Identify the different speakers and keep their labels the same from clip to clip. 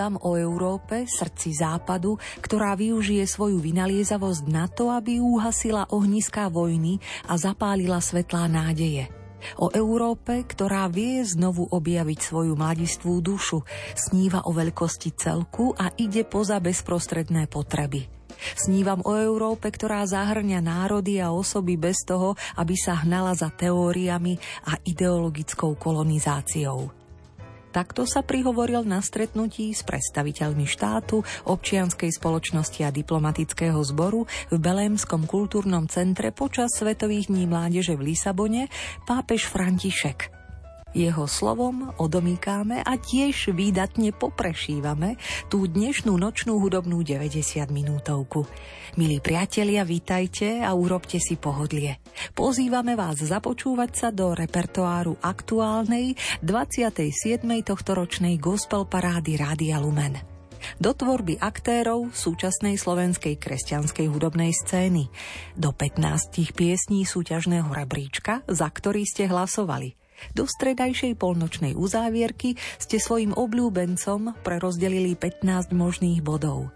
Speaker 1: Snívam o Európe, srdci západu, ktorá využije svoju vynaliezavosť na to, aby uhasila ohniská vojny a zapálila svetlá nádeje. O Európe, ktorá vie znovu objaviť svoju mladistvú dušu, sníva o veľkosti celku a ide poza bezprostredné potreby. Snívam o Európe, ktorá zahrňa národy a osoby bez toho, aby sa hnala za teóriami a ideologickou kolonizáciou. Takto sa prihovoril na stretnutí s predstaviteľmi štátu, občianskej spoločnosti a diplomatického zboru v Belémskom kultúrnom centre počas Svetových dní mládeže v Lisabone pápež František. Jeho slovom odomýkáme a tiež výdatne poprešívame tú dnešnú nočnú hudobnú 90 minútovku. Milí priatelia, vítajte a urobte si pohodlie. Pozývame vás započúvať sa do repertoáru aktuálnej 27. tohtoročnej gospel parády Rádia Lumen do tvorby aktérov súčasnej slovenskej kresťanskej hudobnej scény, do 15 piesní súťažného rebríčka, za ktorý ste hlasovali. Do stredajšej polnočnej uzávierky ste svojim obľúbencom prerozdelili 15 možných bodov.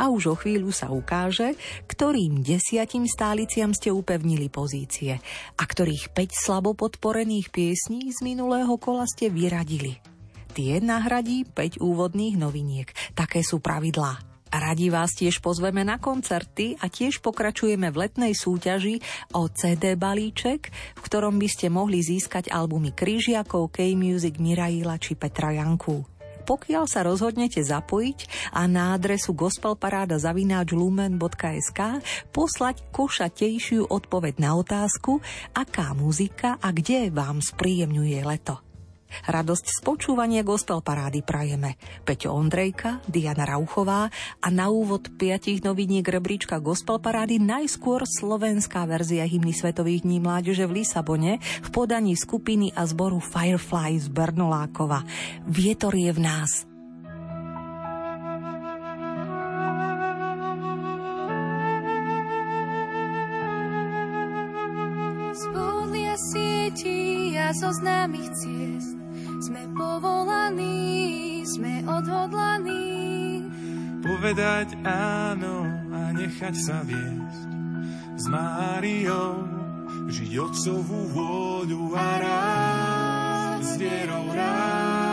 Speaker 1: A už o chvíľu sa ukáže, ktorým desiatim stáliciam ste upevnili pozície a ktorých 5 slabo podporených piesní z minulého kola ste vyradili. Tie nahradí 5 úvodných noviniek. Také sú pravidlá. Radi vás tiež pozveme na koncerty a tiež pokračujeme v letnej súťaži o CD balíček, v ktorom by ste mohli získať albumy Kryžiakov, K-Music, Miraila či Petra Janku. Pokiaľ sa rozhodnete zapojiť a na adresu gospelparada.lumen.sk poslať košatejšiu odpoveď na otázku, aká muzika a kde vám spríjemňuje leto. Radosť z počúvania gospel parády prajeme Peťo Ondrejka, Diana Rauchová a na úvod piatich noviniek rebríčka gospel parády najskôr slovenská verzia hymny Svetových dní mládeže v Lisabone v podaní skupiny a zboru Firefly z Bernolákova. Vietor je v nás.
Speaker 2: Sieti a zo ciest sme povolaní, sme odhodlaní.
Speaker 3: Povedať áno a nechať sa viesť. S Máriou žiť otcovú vôľu a rád s vierou rád.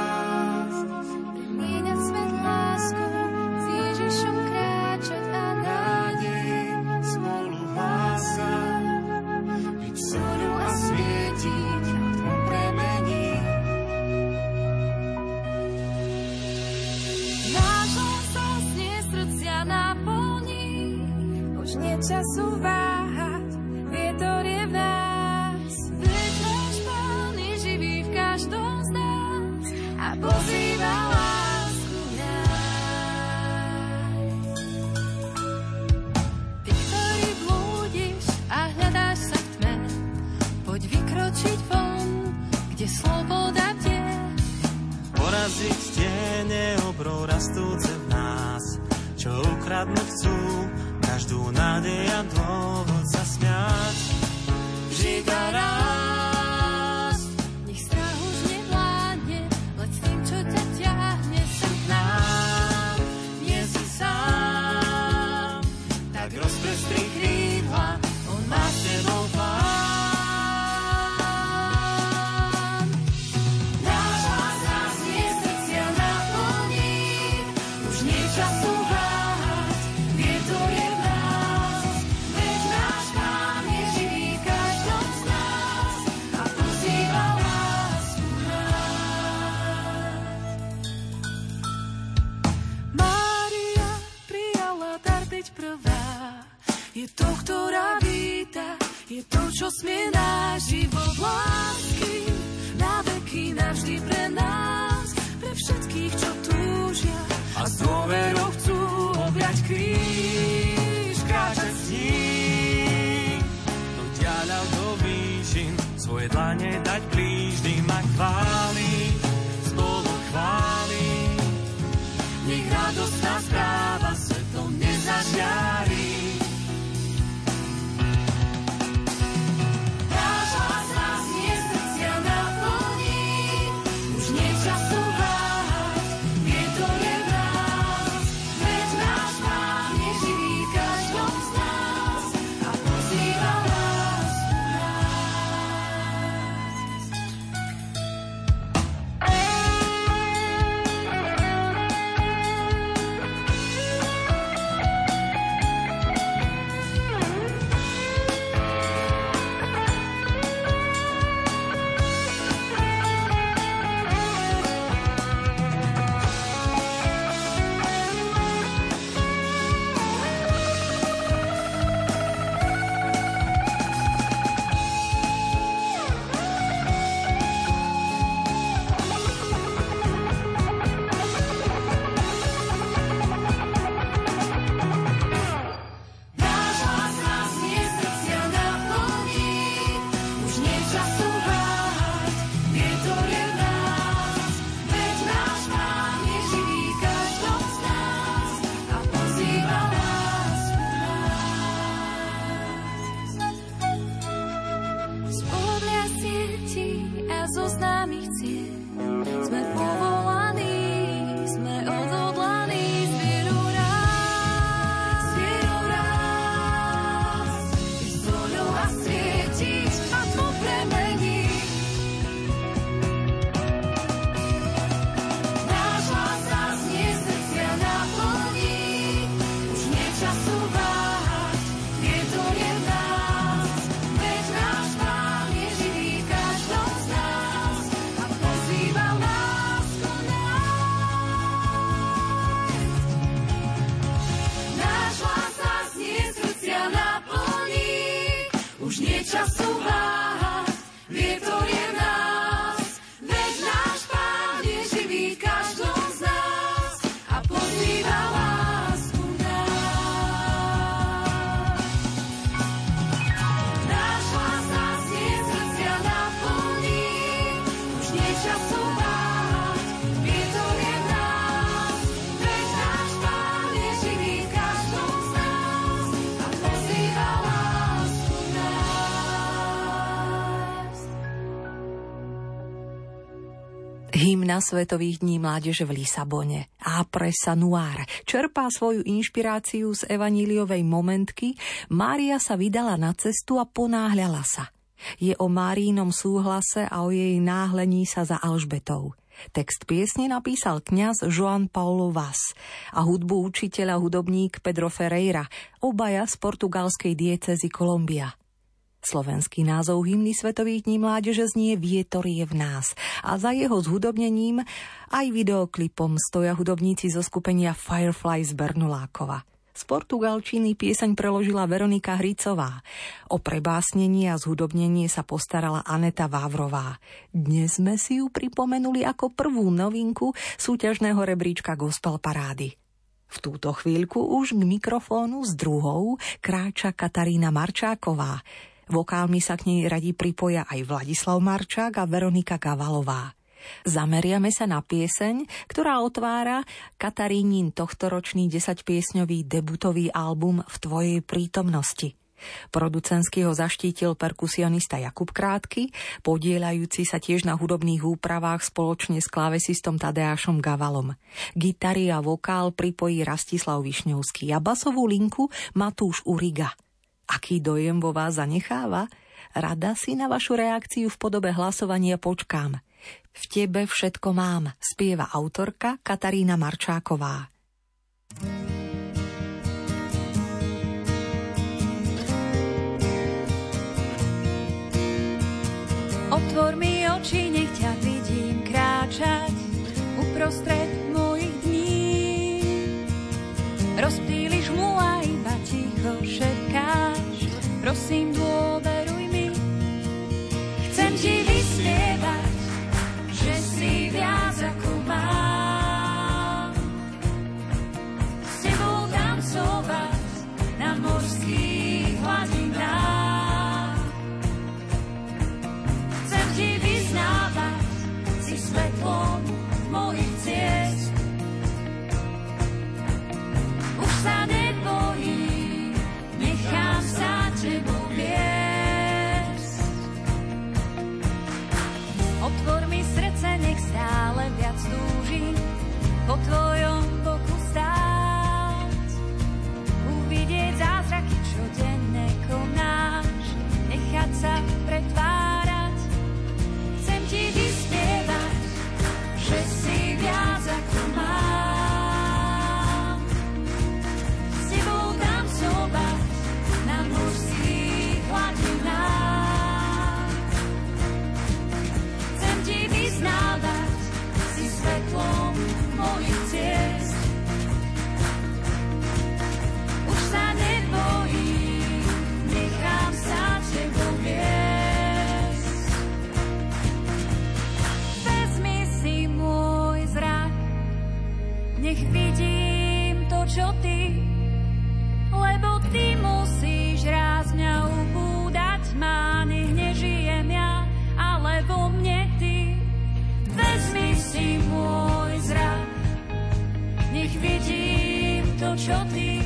Speaker 3: Rastúce v nás, čo ukradnú chcú každú nádej a dôvod sa smiať. Žiť
Speaker 2: čo smie náš život lásky na veky navždy pre nás, pre všetkých, čo túžia
Speaker 3: a s dôverou chcú objať kríž, kráčať s ním. Do ďaľa do výšin svoje dlane dať blížnym a chváliť, radostná správa svetom nezažiari.
Speaker 1: Hymna Svetových dní mládeže v Lisabone. Presa Noir čerpá svoju inšpiráciu z evaníliovej momentky, Mária sa vydala na cestu a ponáhľala sa. Je o Márínom súhlase a o jej náhlení sa za Alžbetou. Text piesne napísal kňaz Joan Paulo Vaz a hudbu učiteľ a hudobník Pedro Ferreira, obaja z portugalskej diecezy Kolumbia. Slovenský názov hymny Svetových dní mládeže znie Vietor je v nás a za jeho zhudobnením aj videoklipom stoja hudobníci zo skupenia Firefly z Bernulákova. Z portugalčiny pieseň preložila Veronika Hricová. O prebásnenie a zhudobnenie sa postarala Aneta Vávrová. Dnes sme si ju pripomenuli ako prvú novinku súťažného rebríčka Gospel Parády. V túto chvíľku už k mikrofónu s druhou kráča Katarína Marčáková. Vokálmi sa k nej radí pripoja aj Vladislav Marčák a Veronika Kavalová. Zameriame sa na pieseň, ktorá otvára Katarínin tohtoročný 10-piesňový debutový album V tvojej prítomnosti. Producensky ho zaštítil perkusionista Jakub Krátky, podielajúci sa tiež na hudobných úpravách spoločne s klávesistom Tadeášom Gavalom. Gitary a vokál pripojí Rastislav Višňovský a basovú linku Matúš Uriga – Aký dojem vo vás zanecháva? Rada si na vašu reakciu v podobe hlasovania počkám. V tebe všetko mám, spieva autorka Katarína Marčáková.
Speaker 4: Otvor mi oči, nech ťa vidím kráčať uprostred mojich dní. Rozptýliš prosím dôveruj nechať sa pretvárať. Nech vidím to, čo ty, lebo ty musíš raz mňa ubúdať má, nech nežijem ja, ale vo mne ty. Vezmi si môj zrak, nech vidím to, čo ty,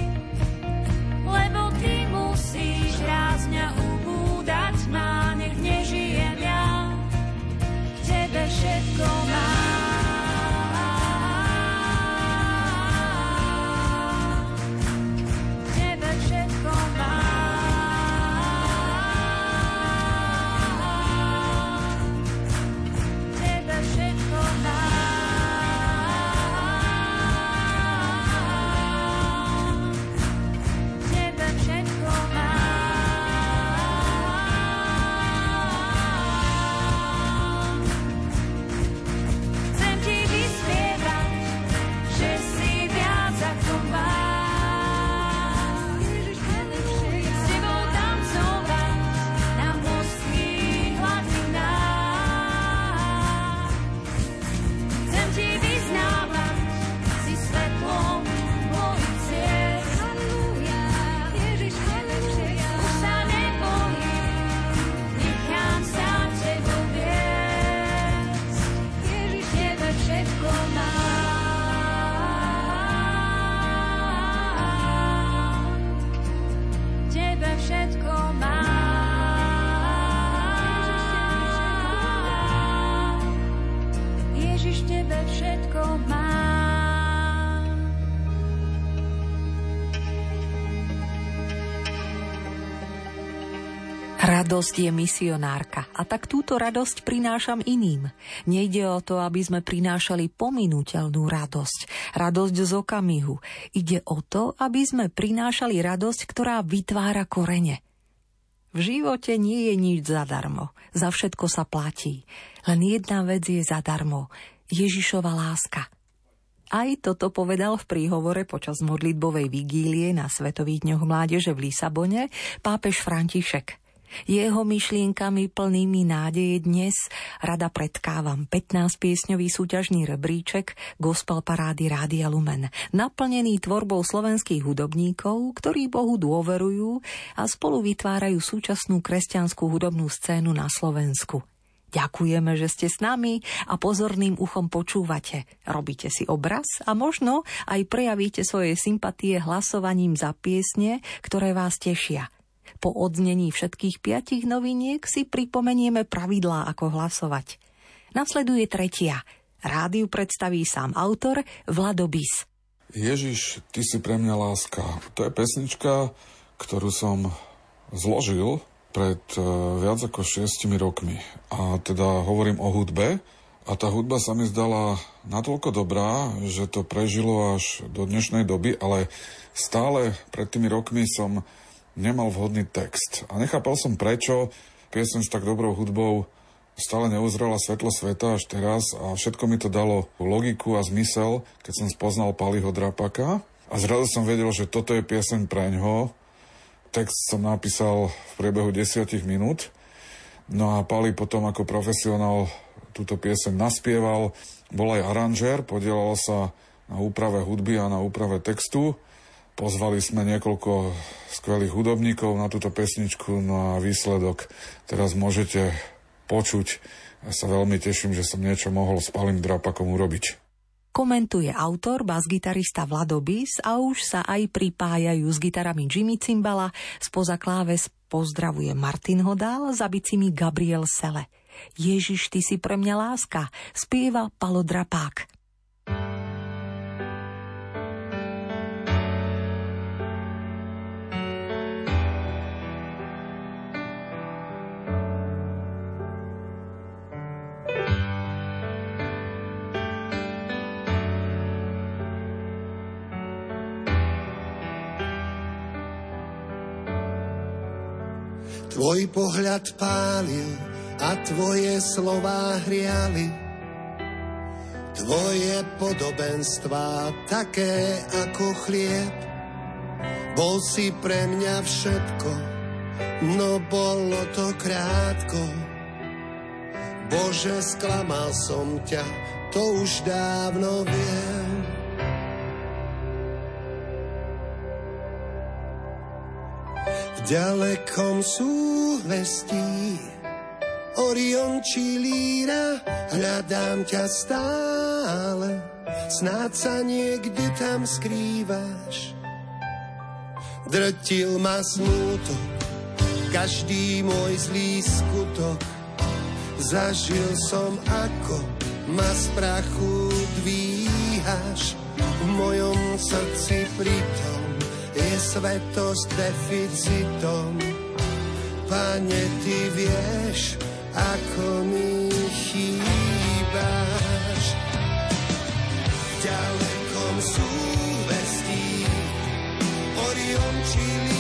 Speaker 1: Radosť je misionárka a tak túto radosť prinášam iným. Nejde o to, aby sme prinášali pominuteľnú radosť, radosť z okamihu. Ide o to, aby sme prinášali radosť, ktorá vytvára korene. V živote nie je nič zadarmo, za všetko sa platí. Len jedna vec je zadarmo, Ježišova láska. Aj toto povedal v príhovore počas modlitbovej vigílie na Svetových dňoch mládeže v Lisabone pápež František. Jeho myšlienkami plnými nádeje dnes rada predkávam 15 piesňový súťažný rebríček Gospel Parády Rádia Lumen, naplnený tvorbou slovenských hudobníkov, ktorí Bohu dôverujú a spolu vytvárajú súčasnú kresťanskú hudobnú scénu na Slovensku. Ďakujeme, že ste s nami a pozorným uchom počúvate. Robíte si obraz a možno aj prejavíte svoje sympatie hlasovaním za piesne, ktoré vás tešia – po odznení všetkých piatich noviniek si pripomenieme pravidlá, ako hlasovať. Nasleduje tretia. Rádiu predstaví sám autor Vlado Bis.
Speaker 5: Ježiš, ty si pre mňa láska. To je pesnička, ktorú som zložil pred uh, viac ako šiestimi rokmi. A teda hovorím o hudbe. A tá hudba sa mi zdala natoľko dobrá, že to prežilo až do dnešnej doby, ale stále pred tými rokmi som nemal vhodný text. A nechápal som prečo piesň s tak dobrou hudbou stále neuzrela svetlo sveta až teraz a všetko mi to dalo logiku a zmysel, keď som spoznal Paliho Drapaka a zrazu som vedel, že toto je pieseň pre ňoho. Text som napísal v priebehu desiatich minút. No a Pali potom ako profesionál túto pieseň naspieval, bol aj aranžér, podielal sa na úprave hudby a na úprave textu. Pozvali sme niekoľko skvelých hudobníkov na túto pesničku, no a výsledok teraz môžete počuť. Ja sa veľmi teším, že som niečo mohol s Palim Drapakom urobiť.
Speaker 1: Komentuje autor, bas-gitarista Vlado Bis a už sa aj pripájajú s gitarami Jimmy Cimbala, spoza kláves pozdravuje Martin Hodál, za bicimi Gabriel Sele. Ježiš, ty si pre mňa láska, spieva Palo.
Speaker 6: Tvoj pohľad pálil a tvoje slová hriali. Tvoje podobenstvá také ako chlieb. Bol si pre mňa všetko, no bolo to krátko. Bože, sklamal som ťa, to už dávno viem. Ďalekom súhvestí. Orion či líra, hľadám ťa stále, snáď sa niekde tam skrývaš. Drtil ma smútok, každý môj zlý skutok, zažil som ako ma z prachu dvíhaš, v mojom srdci pritom je svetosť deficitom. Pane, Ty vieš, ako mi chýbaš. V ďalekom súvestí Orion či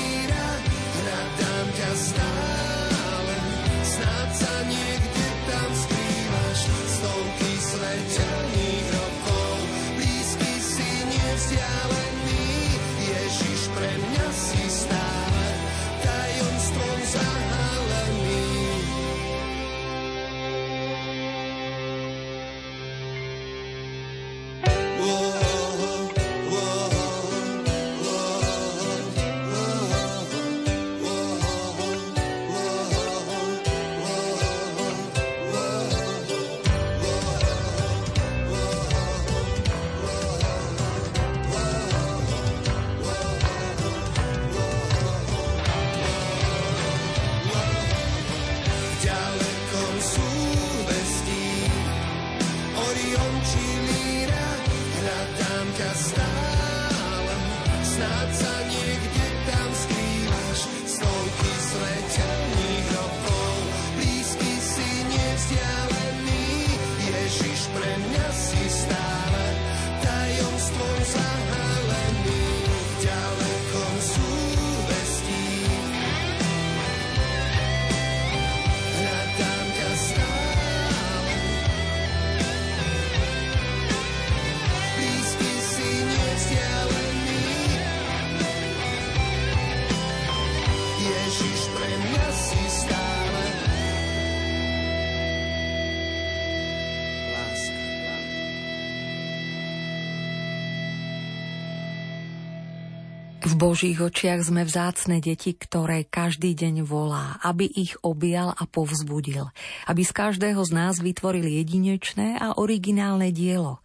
Speaker 1: Božích očiach sme vzácne deti, ktoré každý deň volá, aby ich objal a povzbudil, aby z každého z nás vytvoril jedinečné a originálne dielo.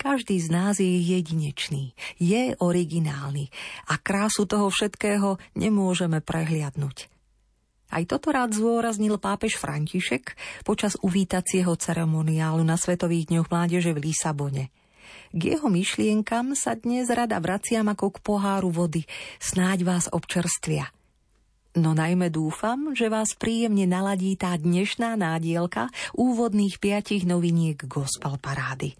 Speaker 1: Každý z nás je jedinečný, je originálny a krásu toho všetkého nemôžeme prehliadnúť. Aj toto rád zdôraznil pápež František počas uvítacieho ceremoniálu na Svetových dňoch mládeže v Lisabone – k jeho myšlienkam sa dnes rada vraciam ako k poháru vody, snáď vás občerstvia. No najmä dúfam, že vás príjemne naladí tá dnešná nádielka úvodných piatich noviniek gospel parády.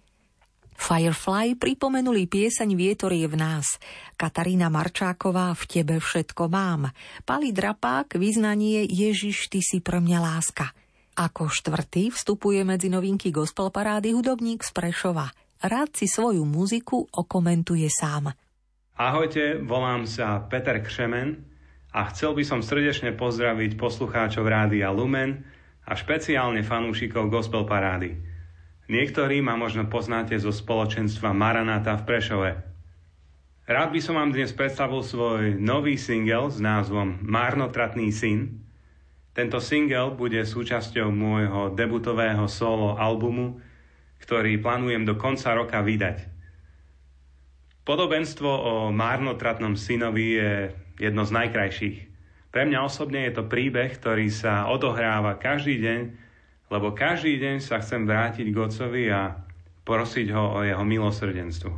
Speaker 1: Firefly pripomenuli pieseň Vietor je v nás. Katarína Marčáková v tebe všetko mám. Pali Drapák vyznanie Ježiš, ty si pre mňa láska. Ako štvrtý vstupuje medzi novinky gospel parády hudobník z Prešova – rád si svoju muziku okomentuje sám.
Speaker 7: Ahojte, volám sa Peter Křemen a chcel by som srdečne pozdraviť poslucháčov Rádia Lumen a špeciálne fanúšikov Gospel Parády. Niektorí ma možno poznáte zo spoločenstva Maranata v Prešove. Rád by som vám dnes predstavil svoj nový single s názvom Márnotratný syn. Tento single bude súčasťou môjho debutového solo albumu ktorý plánujem do konca roka vydať. Podobenstvo o márnotratnom synovi je jedno z najkrajších. Pre mňa osobne je to príbeh, ktorý sa odohráva každý deň, lebo každý deň sa chcem vrátiť k Otcovi a prosiť ho o jeho milosrdenstvo.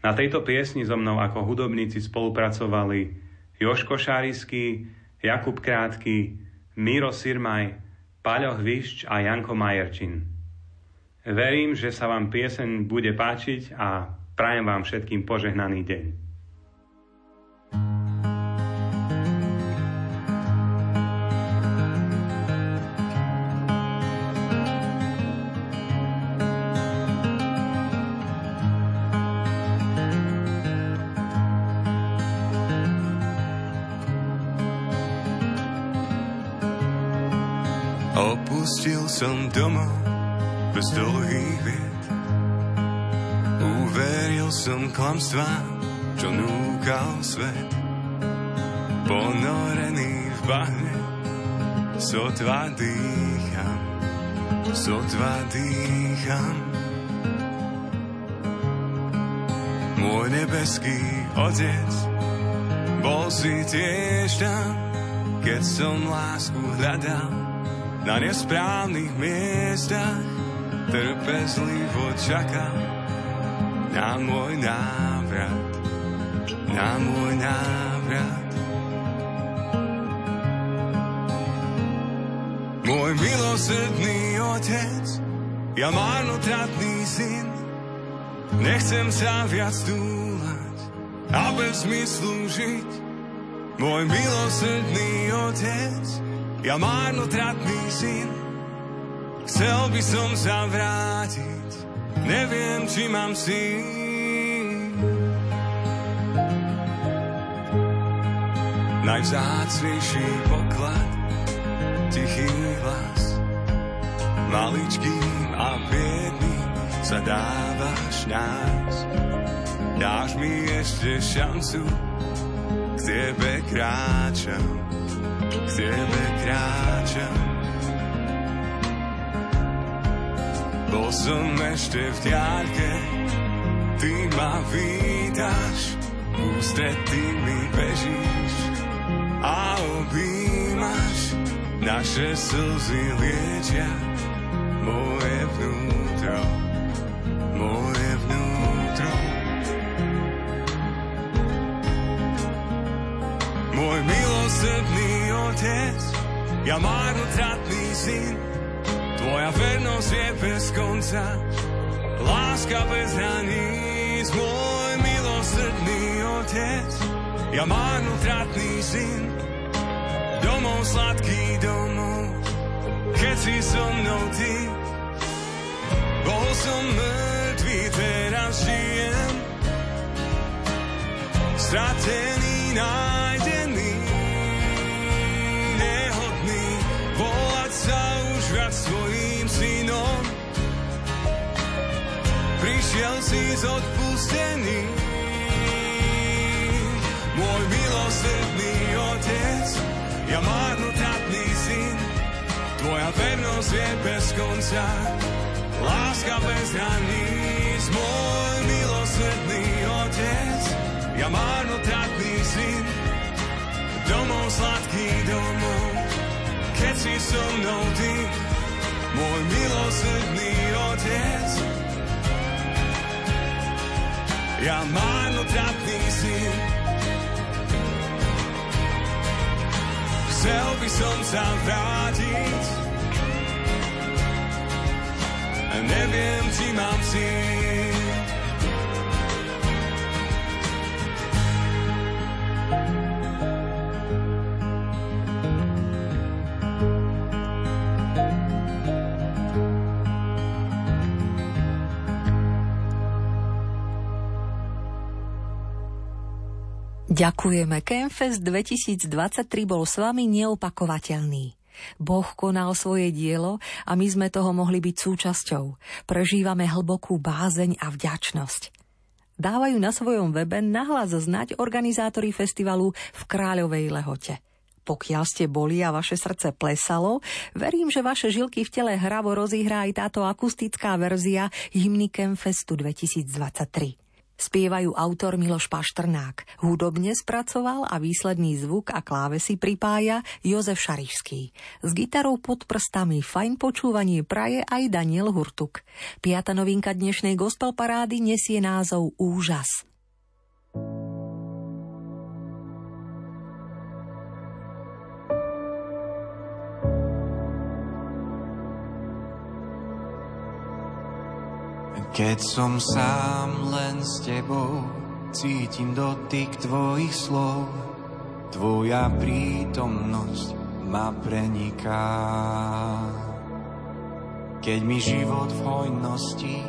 Speaker 7: Na tejto piesni so mnou ako hudobníci spolupracovali Joško Šárisky, Jakub Krátky, Miro Sirmaj, Paľo Hvišč a Janko Majerčin. Verím, že sa vám pieseň bude páčiť a prajem vám všetkým požehnaný deň.
Speaker 8: Som klamstvá, čo núkal svet. Ponorený v bahne, sotva dýcham, sotva dýcham. Môj nebeský otec bol si tiež tam, keď som lásku hľadal na nesprávnych miestach trpezlivo čakám na môj návrat, na môj návrat. Môj milosrdný otec, ja marnotratný syn, nechcem sa viac túlať a bez zmyslu žiť. Môj milosrdný otec, ja marnotratný syn, Chcel by som sa vrátiť, neviem, či mám si. Najvzácnejší poklad, tichý hlas, maličkým a biedným sa dávaš nás. Dáš mi ešte šancu, k tebe kráčam, k tebe kráčam. Bol som ešte v diaľke, ty ma vítaš, ústretý mi bežíš a objímaš, naše slzy liečia moje vnútro, moje vnútro. Môj milosrdný otec, ja marnotratný syn, Tvoja vernosť je bez konca, láska bez hraníc, môj milosrdný otec, ja marnotratný syn, domov sladký domov, keď si so mnou ty. Bol som mŕtvý, teraz žijem, stratený nájdený, Prišiel si z odpustený, môj milosrdný otec, ja marnotratný syn, tvoja vernosť je bez konca, láska bez hraníc, môj milosrdný otec, ja marnotratný syn, domov sladký domov, keď si so mnou ty, môj milosrdný otec. Ja marnotratný syn, chcel by som sa vrátiť, neviem, či mám síl.
Speaker 1: Ďakujeme. Campfest 2023 bol s vami neopakovateľný. Boh konal svoje dielo a my sme toho mohli byť súčasťou. Prežívame hlbokú bázeň a vďačnosť. Dávajú na svojom webe nahlas znať organizátori festivalu v Kráľovej Lehote. Pokiaľ ste boli a vaše srdce plesalo, verím, že vaše žilky v tele hravo rozihrá aj táto akustická verzia hymny Campfestu 2023. Spievajú autor Miloš Paštrnák. Hudobne spracoval a výsledný zvuk a klávesy pripája Jozef Šarišský. S gitarou pod prstami fajn počúvanie praje aj Daniel Hurtuk. Piata novinka dnešnej gospel parády nesie názov Úžas.
Speaker 9: Keď som sám len s tebou, cítim dotyk tvojich slov, tvoja prítomnosť ma preniká. Keď mi život v hojnosti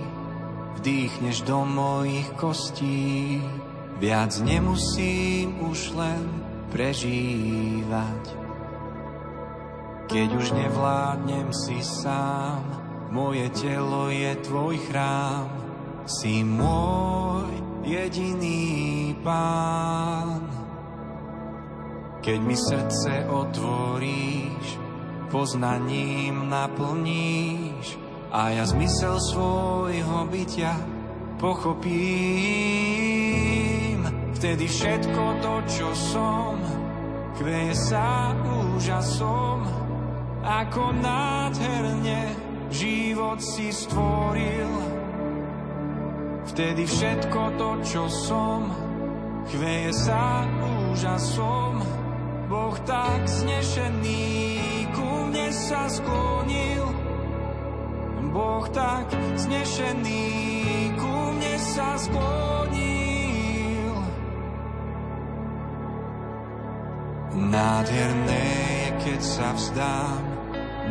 Speaker 9: vdýchneš do mojich kostí, viac nemusím už len prežívať. Keď už nevládnem si sám, moje telo je tvoj chrám, si môj jediný pán. Keď mi srdce otvoríš, poznaním naplníš a ja zmysel svojho bytia pochopím. Vtedy všetko to, čo som, kveje sa úžasom, ako nádherne život si stvoril. Vtedy všetko to, čo som, chveje sa úžasom. Boh tak znešený ku mne sa sklonil. Boh tak znešený ku mne sa sklonil. Nádherné je, keď sa vzdám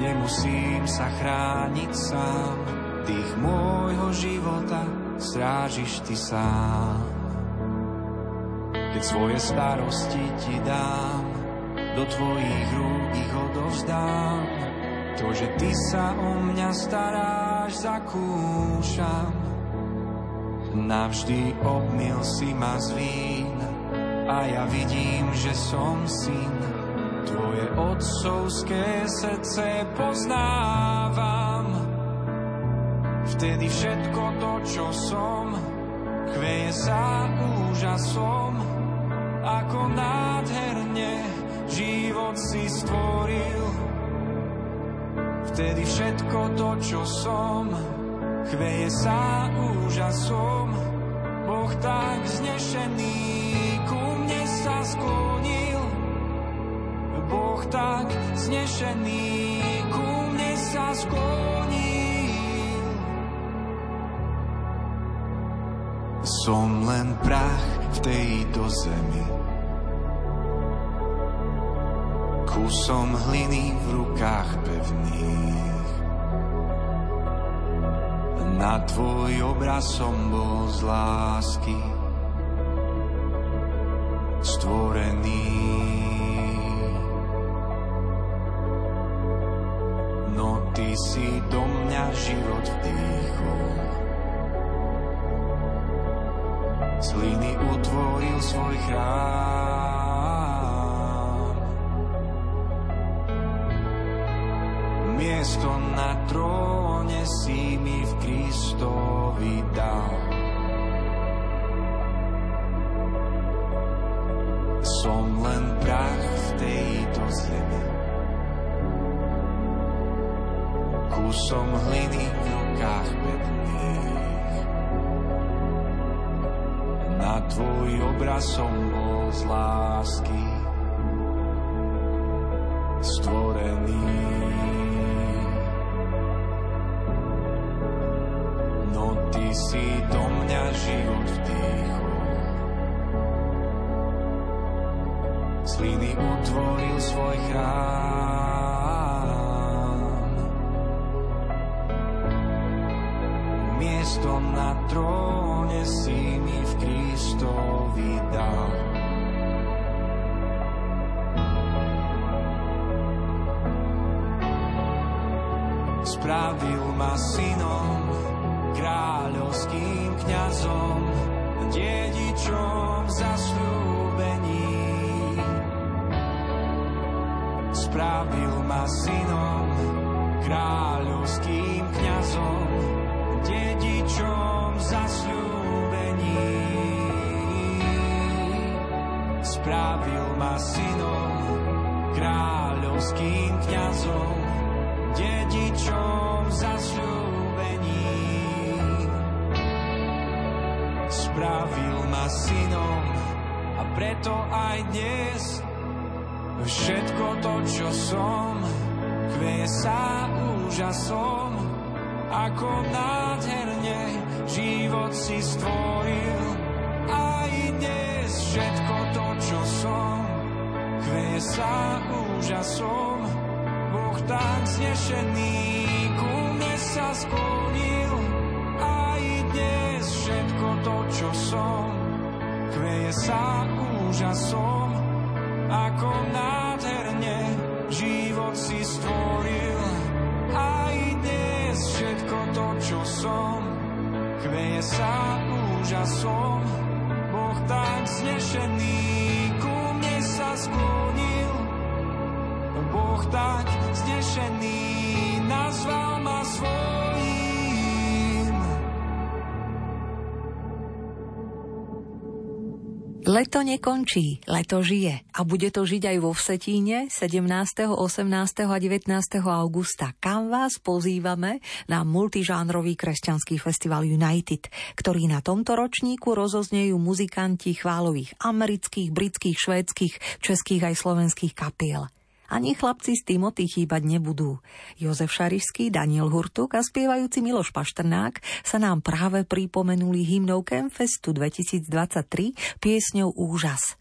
Speaker 9: Nemusím sa chrániť sám, tých môjho života strážiš ty sám. Keď svoje starosti ti dám, do tvojich rúk ich odovzdám. To, že ty sa o mňa staráš, zakúšam. Navždy obmil si ma z vín a ja vidím, že som syn Tvoje otcovské srdce poznávam. Vtedy všetko to, čo som, chveje sa úžasom, ako nádherne život si stvoril. Vtedy všetko to, čo som, chveje sa úžasom, Boh tak znešený ku mne sa sklonil. Boh tak znešený ku mne sa sklonil. Som len prach v tejto zemi, kusom hliny v rukách pevných. Na tvoj obraz som bol z lásky si do mňa život vdýchol. Kveje sa úžasom, Boh tak znešený ku mne sa sklonil. Boh tak znešený nazval ma svojím.
Speaker 1: Leto nekončí, leto žije a bude to žiť aj vo Vsetíne 17., 18. a 19. augusta, kam vás pozývame na multižánrový kresťanský festival United, ktorý na tomto ročníku rozoznejú muzikanti chválových amerických, britských, švédskych, českých aj slovenských kapiel. Ani chlapci z Timothy chýbať nebudú. Jozef Šarišský, Daniel Hurtuk a spievajúci Miloš Paštrnák sa nám práve pripomenuli hymnou Campfestu 2023 piesňou Úžas.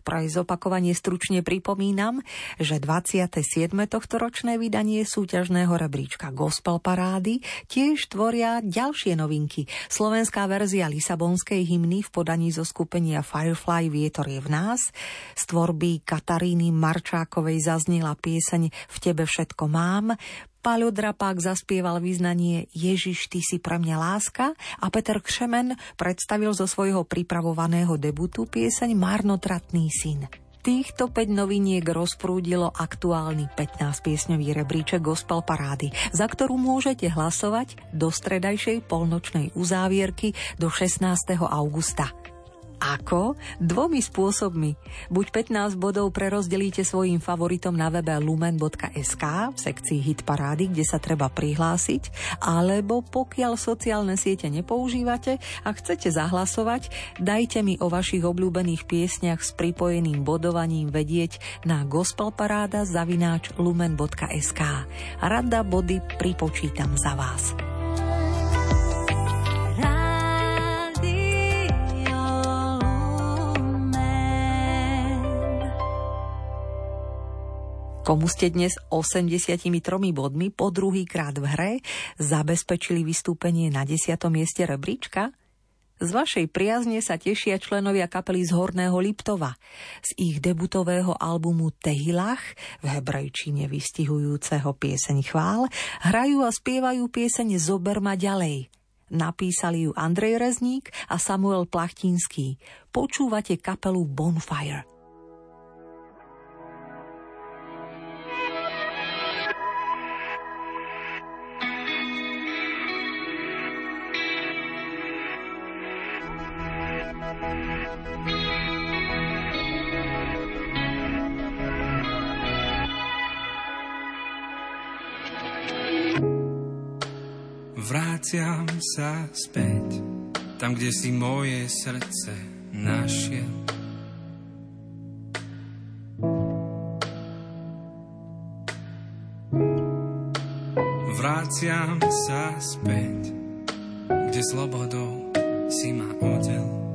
Speaker 1: Pre zopakovanie stručne pripomínam, že 27. tohtoročné vydanie súťažného rebríčka Gospel Parády tiež tvoria ďalšie novinky. Slovenská verzia Lisabonskej hymny v podaní zo skupenia Firefly Vietor je v nás. Z tvorby Kataríny Marčákovej zaznela pieseň V tebe všetko mám. Paľo Drapák zaspieval význanie Ježiš, ty si pre mňa láska a Peter Kšemen predstavil zo svojho pripravovaného debutu pieseň Marnotratný syn. Týchto 5 noviniek rozprúdilo aktuálny 15-piesňový rebríček Gospel Parády, za ktorú môžete hlasovať do stredajšej polnočnej uzávierky do 16. augusta. Ako? Dvomi spôsobmi. Buď 15 bodov prerozdelíte svojim favoritom na webe lumen.sk v sekcii Hit Parády, kde sa treba prihlásiť, alebo pokiaľ sociálne siete nepoužívate a chcete zahlasovať, dajte mi o vašich obľúbených piesniach s pripojeným bodovaním vedieť na gospelparáda zavináč lumen.sk. Rada body pripočítam za vás. Komu ste dnes 83 bodmi po druhý krát v hre zabezpečili vystúpenie na 10. mieste rebríčka? Z vašej priazne sa tešia členovia kapely z Horného Liptova. Z ich debutového albumu Tehilach, v hebrejčine vystihujúceho pieseň chvál, hrajú a spievajú pieseň Zober ma ďalej. Napísali ju Andrej Rezník a Samuel Plachtinský. Počúvate kapelu Bonfire.
Speaker 10: Vraciam sa späť, tam, kde si moje srdce našiel. Vraciam sa späť, kde slobodou si ma odel.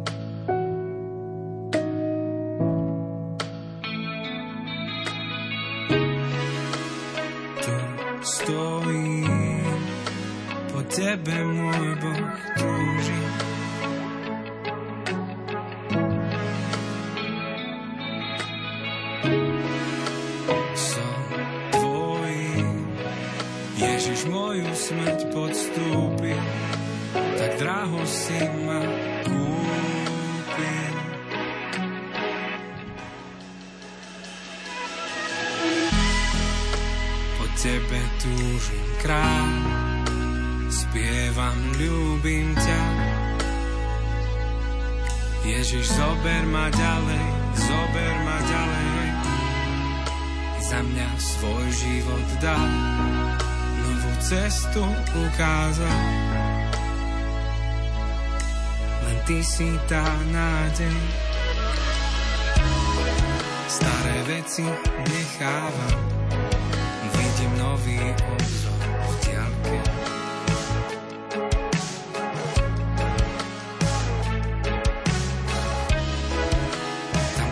Speaker 10: Nádej. Staré veci nechávam, vidím nový obzor v diaľke.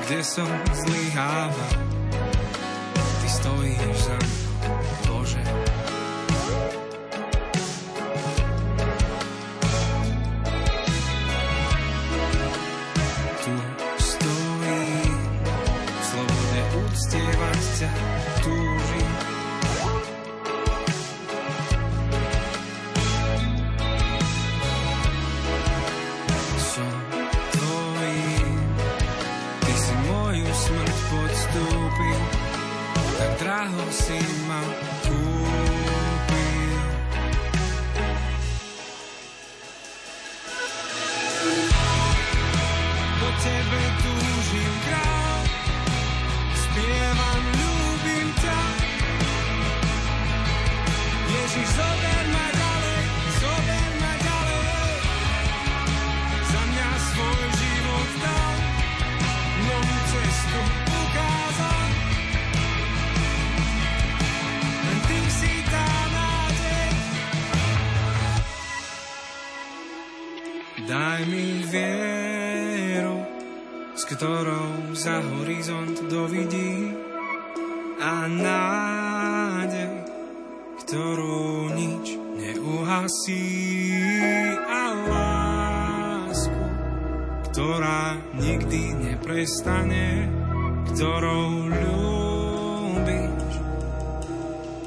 Speaker 10: kde som zlyhával. Ty stojíš za mnou, a nádej, ktorú nič neuhasí. A lásku, ktorá nikdy neprestane, ktorou ľúbiš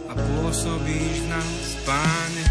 Speaker 10: a pôsobíš v nás, Páne,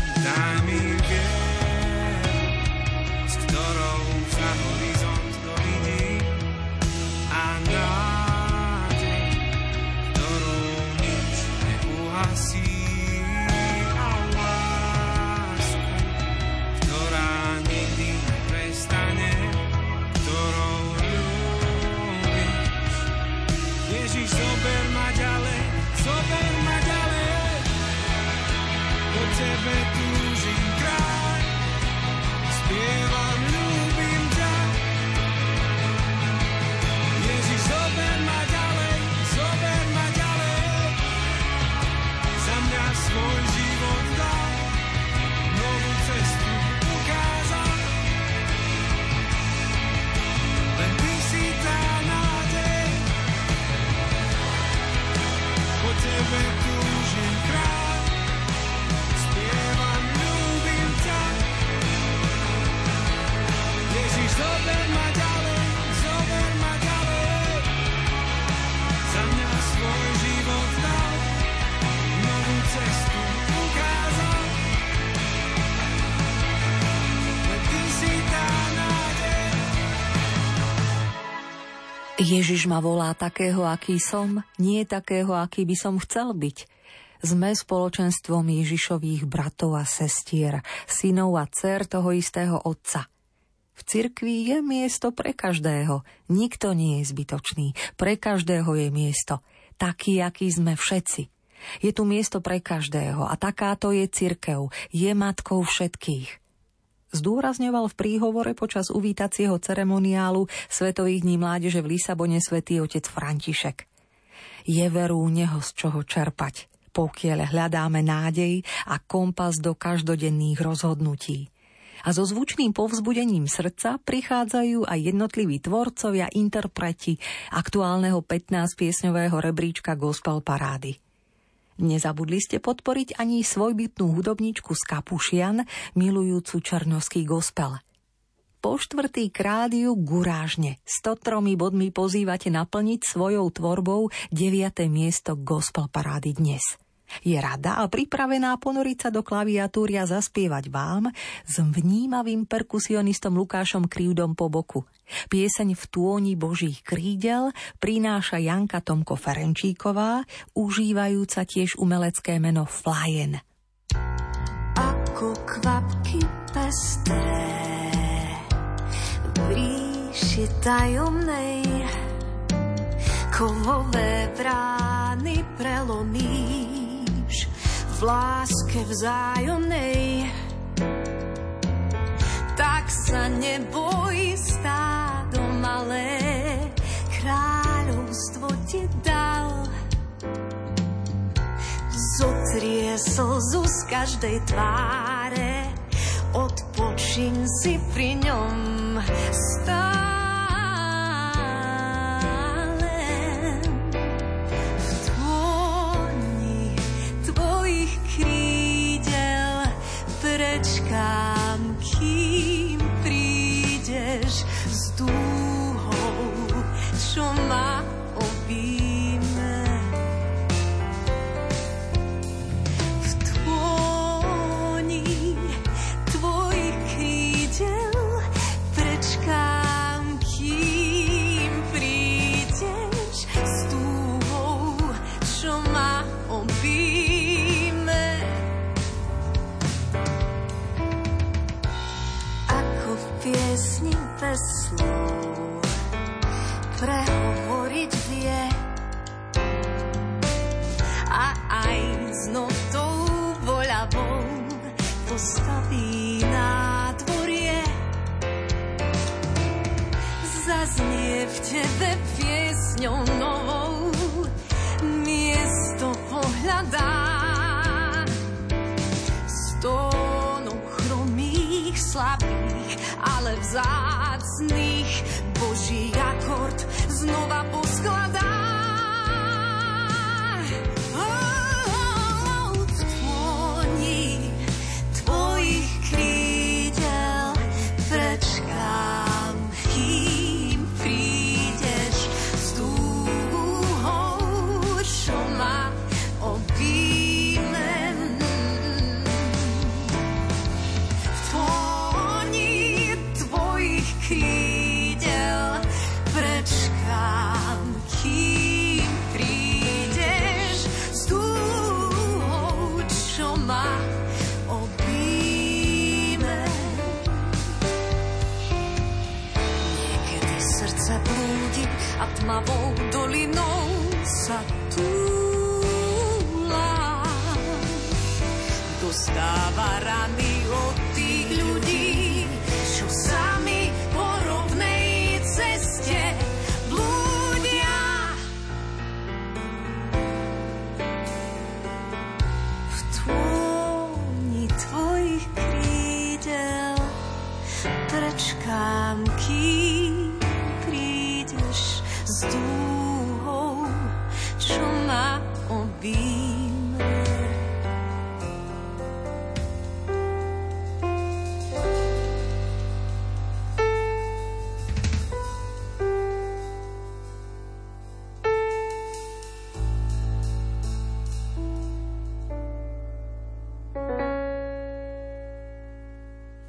Speaker 1: Ježiš ma volá takého, aký som, nie takého, aký by som chcel byť. Sme spoločenstvom Ježišových bratov a sestier, synov a dcer toho istého Otca. V cirkvi je miesto pre každého. Nikto nie je zbytočný. Pre každého je miesto. Taký, aký sme všetci. Je tu miesto pre každého a takáto je cirkev, je matkou všetkých. Zdôrazňoval v príhovore počas uvítacieho ceremoniálu Svetových dní mládeže v Lisabone svätý otec František. Je veru neho z čoho čerpať, pokiaľ hľadáme nádej a kompas do každodenných rozhodnutí a so zvučným povzbudením srdca prichádzajú aj jednotliví tvorcovia, interpreti aktuálneho 15-piesňového rebríčka Gospel Parády. Nezabudli ste podporiť ani svojbytnú hudobničku z Kapušian, milujúcu černovský gospel. Po štvrtý krádiu gurážne, s tromi bodmi pozývate naplniť svojou tvorbou 9. miesto gospel parády dnes – je rada a pripravená ponoriť sa do klaviatúry a zaspievať vám s vnímavým perkusionistom Lukášom Krivdom po boku. Pieseň v tôni Božích krídel prináša Janka Tomko Ferenčíková, užívajúca tiež umelecké meno Flyen.
Speaker 11: Ako kvapky pestré v ríši tajomnej kovové brány prelomí láske vzájomnej. Tak sa neboj stádo malé, kráľovstvo ti dal. Zotrie slzu z každej tváre, odpočiň si pri ňom stále.
Speaker 3: Čakám, postaví nádvorie. Zaznie v tebe piesňou novou miesto pohľadá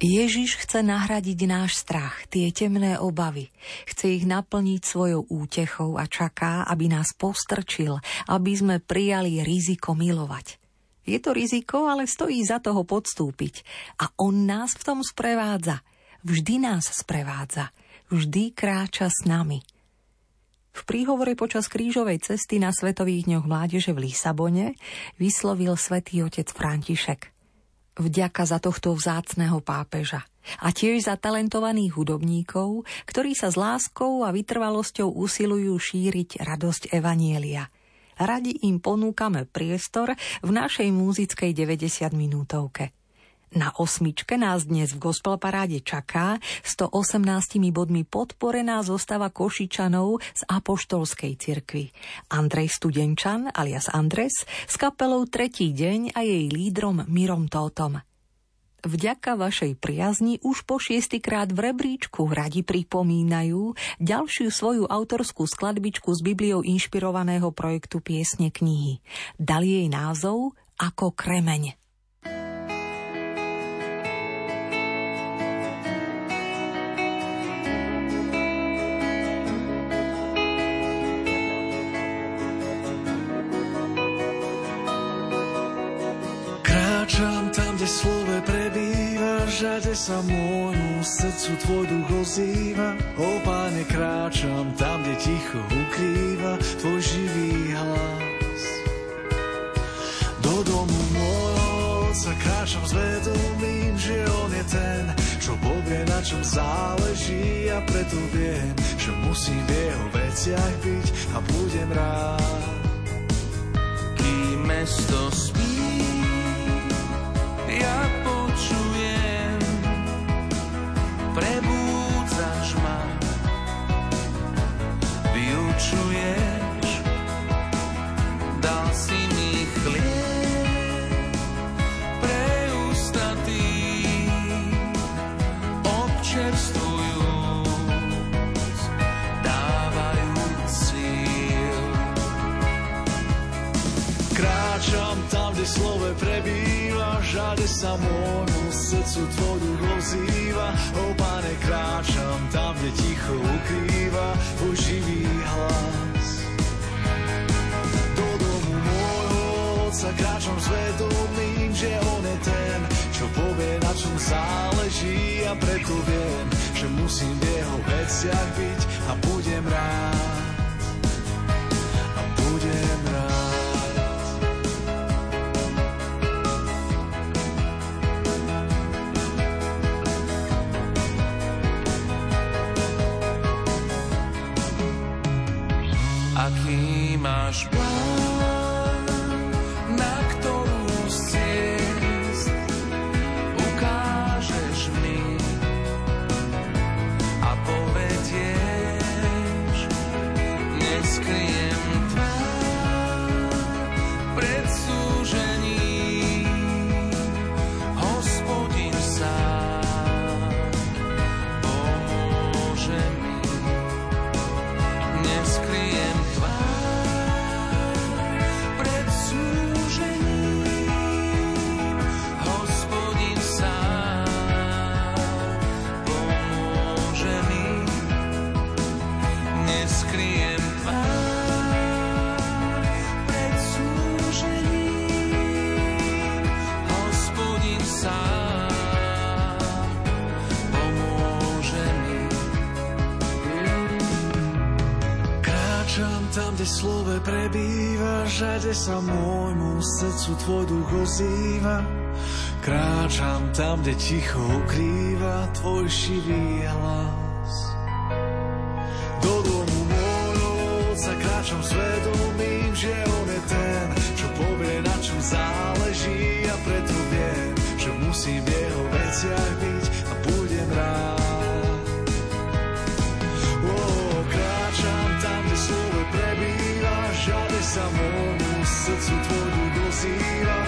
Speaker 1: Ježiš chce nahradiť náš strach, tie temné obavy. Chce ich naplniť svojou útechou a čaká, aby nás postrčil, aby sme prijali riziko milovať. Je to riziko, ale stojí za toho podstúpiť. A on nás v tom sprevádza. Vždy nás sprevádza. Vždy kráča s nami. V príhovore počas krížovej cesty na Svetových dňoch mládeže v Lisabone vyslovil svätý otec František. Vďaka za tohto vzácného pápeža a tiež za talentovaných hudobníkov, ktorí sa s láskou a vytrvalosťou usilujú šíriť radosť Evanielia. Radi im ponúkame priestor v našej múzickej 90 minútovke. Na osmičke nás dnes v gospel paráde čaká 118 bodmi podporená zostava Košičanov z Apoštolskej cirkvi. Andrej Studenčan alias Andres s kapelou Tretí deň a jej lídrom Mirom Tótom. Vďaka vašej priazni už po šiestikrát v rebríčku radi pripomínajú ďalšiu svoju autorskú skladbičku z Bibliou inšpirovaného projektu Piesne knihy. Dali jej názov Ako kremeň.
Speaker 12: Sa môjmu srdcu tvoj duch ozýva. O páne kráčam tam, kde ticho ukrýva tvoj živý hlas. Do domu môjho sa kráčam s vedomím, že on je ten, čo povie na čom záleží a preto viem, že musím v jeho veciach byť a budem rád.
Speaker 13: Kým mesto spí,
Speaker 12: Kde slove prebíja, žade sa môjmu srdcu tvoj duch. O pane, kráčam tam, kde ticho ukrýva tvoj živý hlas. Do domu môjho otca kráčam s že on je ten, čo povie, na čom záleží a preto viem, že musím v jeho veciach byť a budem rád. Sa môjmu srdcu tvoj duch ozýva. Kráčam tam, kde ticho ukrýva tvoj živý hlas. Do domu môjho sa kráčam svedomím, že on je ten, čo povie, na čom záleží a preto viem, že musím v jeho veciach byť duch ozýva. O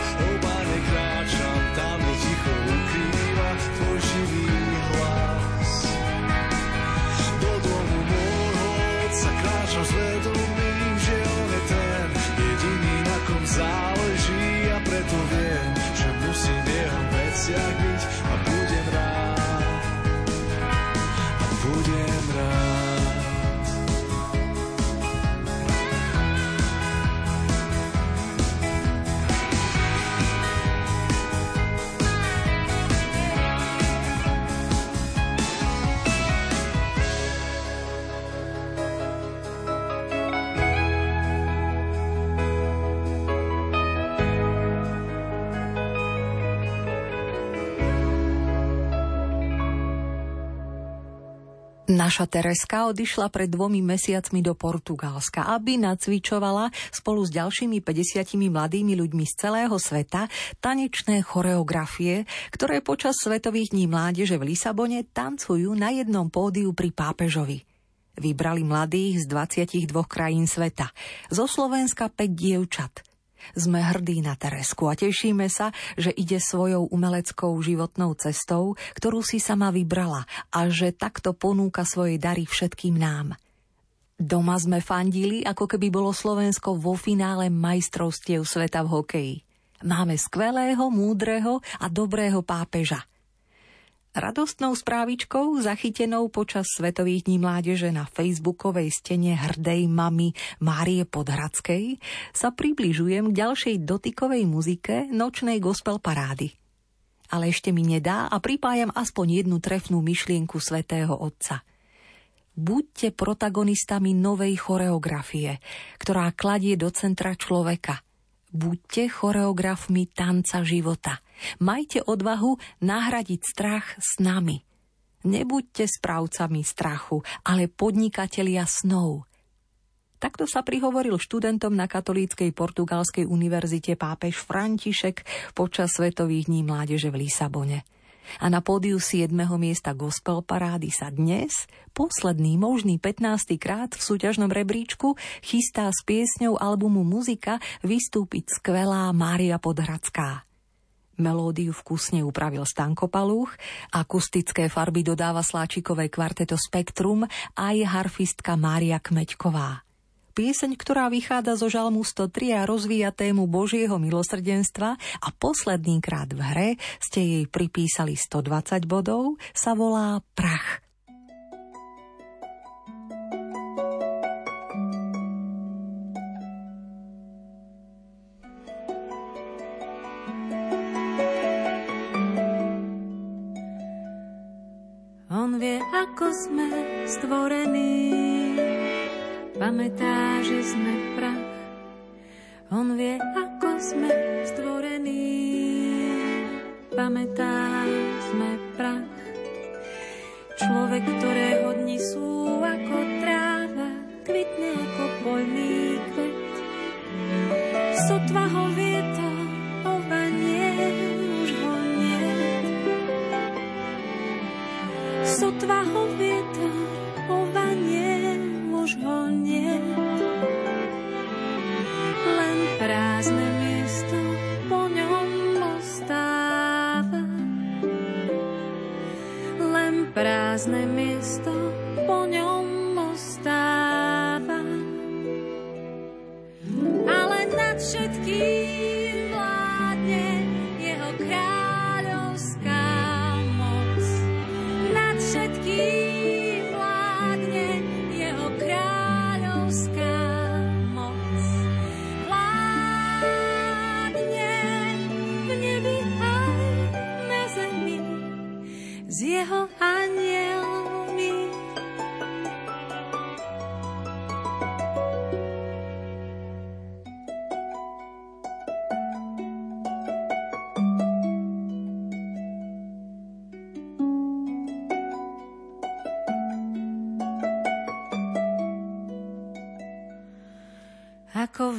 Speaker 1: Naša Tereska odišla pred dvomi mesiacmi do Portugalska, aby nacvičovala spolu s ďalšími 50 mladými ľuďmi z celého sveta tanečné choreografie, ktoré počas Svetových dní mládeže v Lisabone tancujú na jednom pódiu pri pápežovi. Vybrali mladých z 22 krajín sveta. Zo Slovenska 5 dievčat – sme hrdí na Teresku a tešíme sa, že ide svojou umeleckou životnou cestou, ktorú si sama vybrala a že takto ponúka svoje dary všetkým nám. Doma sme fandili, ako keby bolo Slovensko vo finále majstrovstiev sveta v hokeji. Máme skvelého, múdreho a dobrého pápeža – Radostnou správičkou, zachytenou počas Svetových dní mládeže na facebookovej stene hrdej mamy Márie Podhradskej, sa približujem k ďalšej dotykovej muzike nočnej gospel parády. Ale ešte mi nedá a pripájam aspoň jednu trefnú myšlienku svätého Otca. Buďte protagonistami novej choreografie, ktorá kladie do centra človeka – Buďte choreografmi tanca života. Majte odvahu nahradiť strach s nami. Nebuďte správcami strachu, ale podnikatelia snov. Takto sa prihovoril študentom na katolíckej portugalskej univerzite pápež František počas Svetových dní mládeže v Lisabone a na pódiu 7. miesta gospel parády sa dnes, posledný možný 15. krát v súťažnom rebríčku, chystá s piesňou albumu Muzika vystúpiť skvelá Mária Podhradská. Melódiu vkusne upravil Stanko Palúch, akustické farby dodáva sláčikové kvarteto Spektrum a je harfistka Mária Kmeďková. Pieseň, ktorá vychádza zo Žalmu 103 a rozvíja tému Božieho milosrdenstva a posledný krát v hre ste jej pripísali 120 bodov, sa volá Prach.
Speaker 4: Sme stvorení pamätá, že sme prach. On vie, ako sme stvorení, pamätá, sme prach. Človek, ktorého dni sú ako tráva, kvitne ako poľný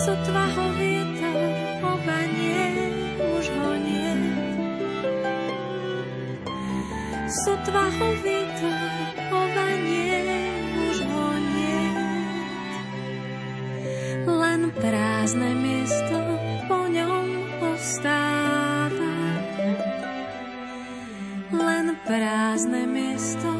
Speaker 4: Sotva ho vietor obanie, už ho nie. Sotva ho vietor obanie, už ho nie. Len prázdne miesto po ňom ostáva. Len prázdne miesto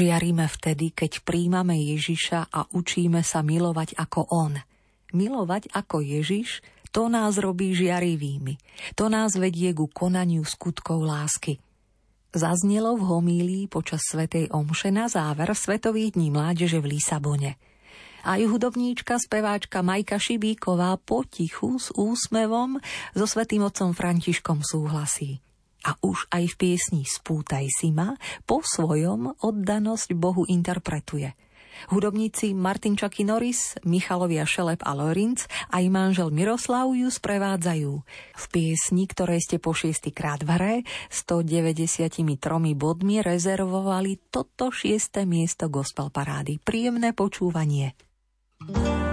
Speaker 14: Žiaríme vtedy, keď príjmame Ježiša a učíme sa milovať ako On. Milovať ako Ježiš, to nás robí žiarivými. To nás vedie ku konaniu skutkov lásky. Zaznelo v homílii počas Svetej Omše na záver Svetových dní mládeže v Lisabone – aj hudobníčka, speváčka Majka Šibíková potichu s úsmevom so svetým otcom Františkom súhlasí. A už aj v piesni Spútaj si ma po svojom oddanosť Bohu interpretuje. Hudobníci Martin Čaky Norris, Michalovia Šelep a Lorinc aj manžel Miroslav ju sprevádzajú. V piesni, ktoré ste po šiestýkrát v hre, 193 bodmi rezervovali toto šiesté miesto gospel parády. Príjemné počúvanie. thank you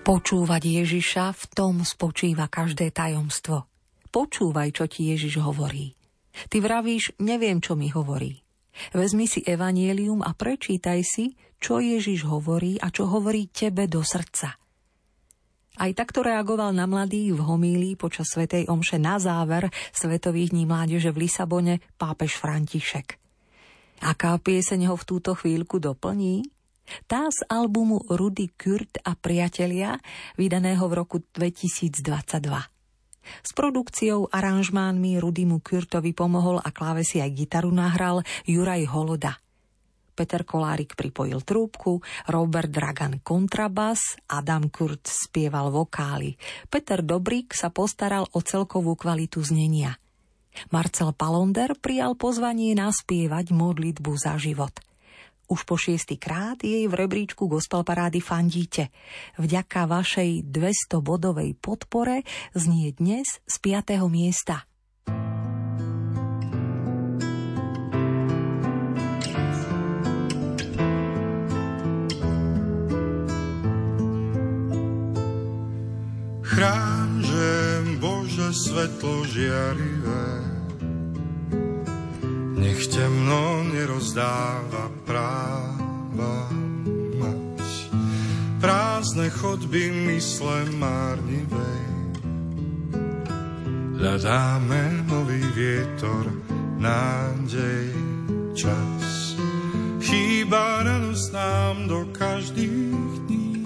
Speaker 14: Počúvať Ježiša, v tom spočíva každé tajomstvo. Počúvaj, čo ti Ježiš hovorí. Ty vravíš, neviem, čo mi hovorí. Vezmi si evanielium a prečítaj si, čo Ježiš hovorí a čo hovorí tebe do srdca. Aj takto reagoval na mladých v homílii počas Svetej Omše na záver Svetových dní mládeže v Lisabone pápež František. Aká pieseň ho v túto chvíľku doplní? Tá z albumu Rudy Kurt a priatelia, vydaného v roku 2022. S produkciou aranžmánmi Rudymu Kurtovi pomohol a klávesi aj gitaru nahral Juraj Holoda.
Speaker 1: Peter Kolárik pripojil trúbku, Robert Dragan kontrabas, Adam Kurt spieval vokály. Peter Dobrík sa postaral o celkovú kvalitu znenia. Marcel Palonder prijal pozvanie naspievať modlitbu za život – už po šiestý krát jej v rebríčku gospel parády fandíte. Vďaka vašej 200-bodovej podpore znie dnes z 5. miesta.
Speaker 15: Chrán, že Bože svetlo žiarivé, nech temno nerozdáva práva mať. Prázdne chodby mysle márnivej. Hľadáme nový vietor, nádej, čas. Chýba radosť nám do každých dní,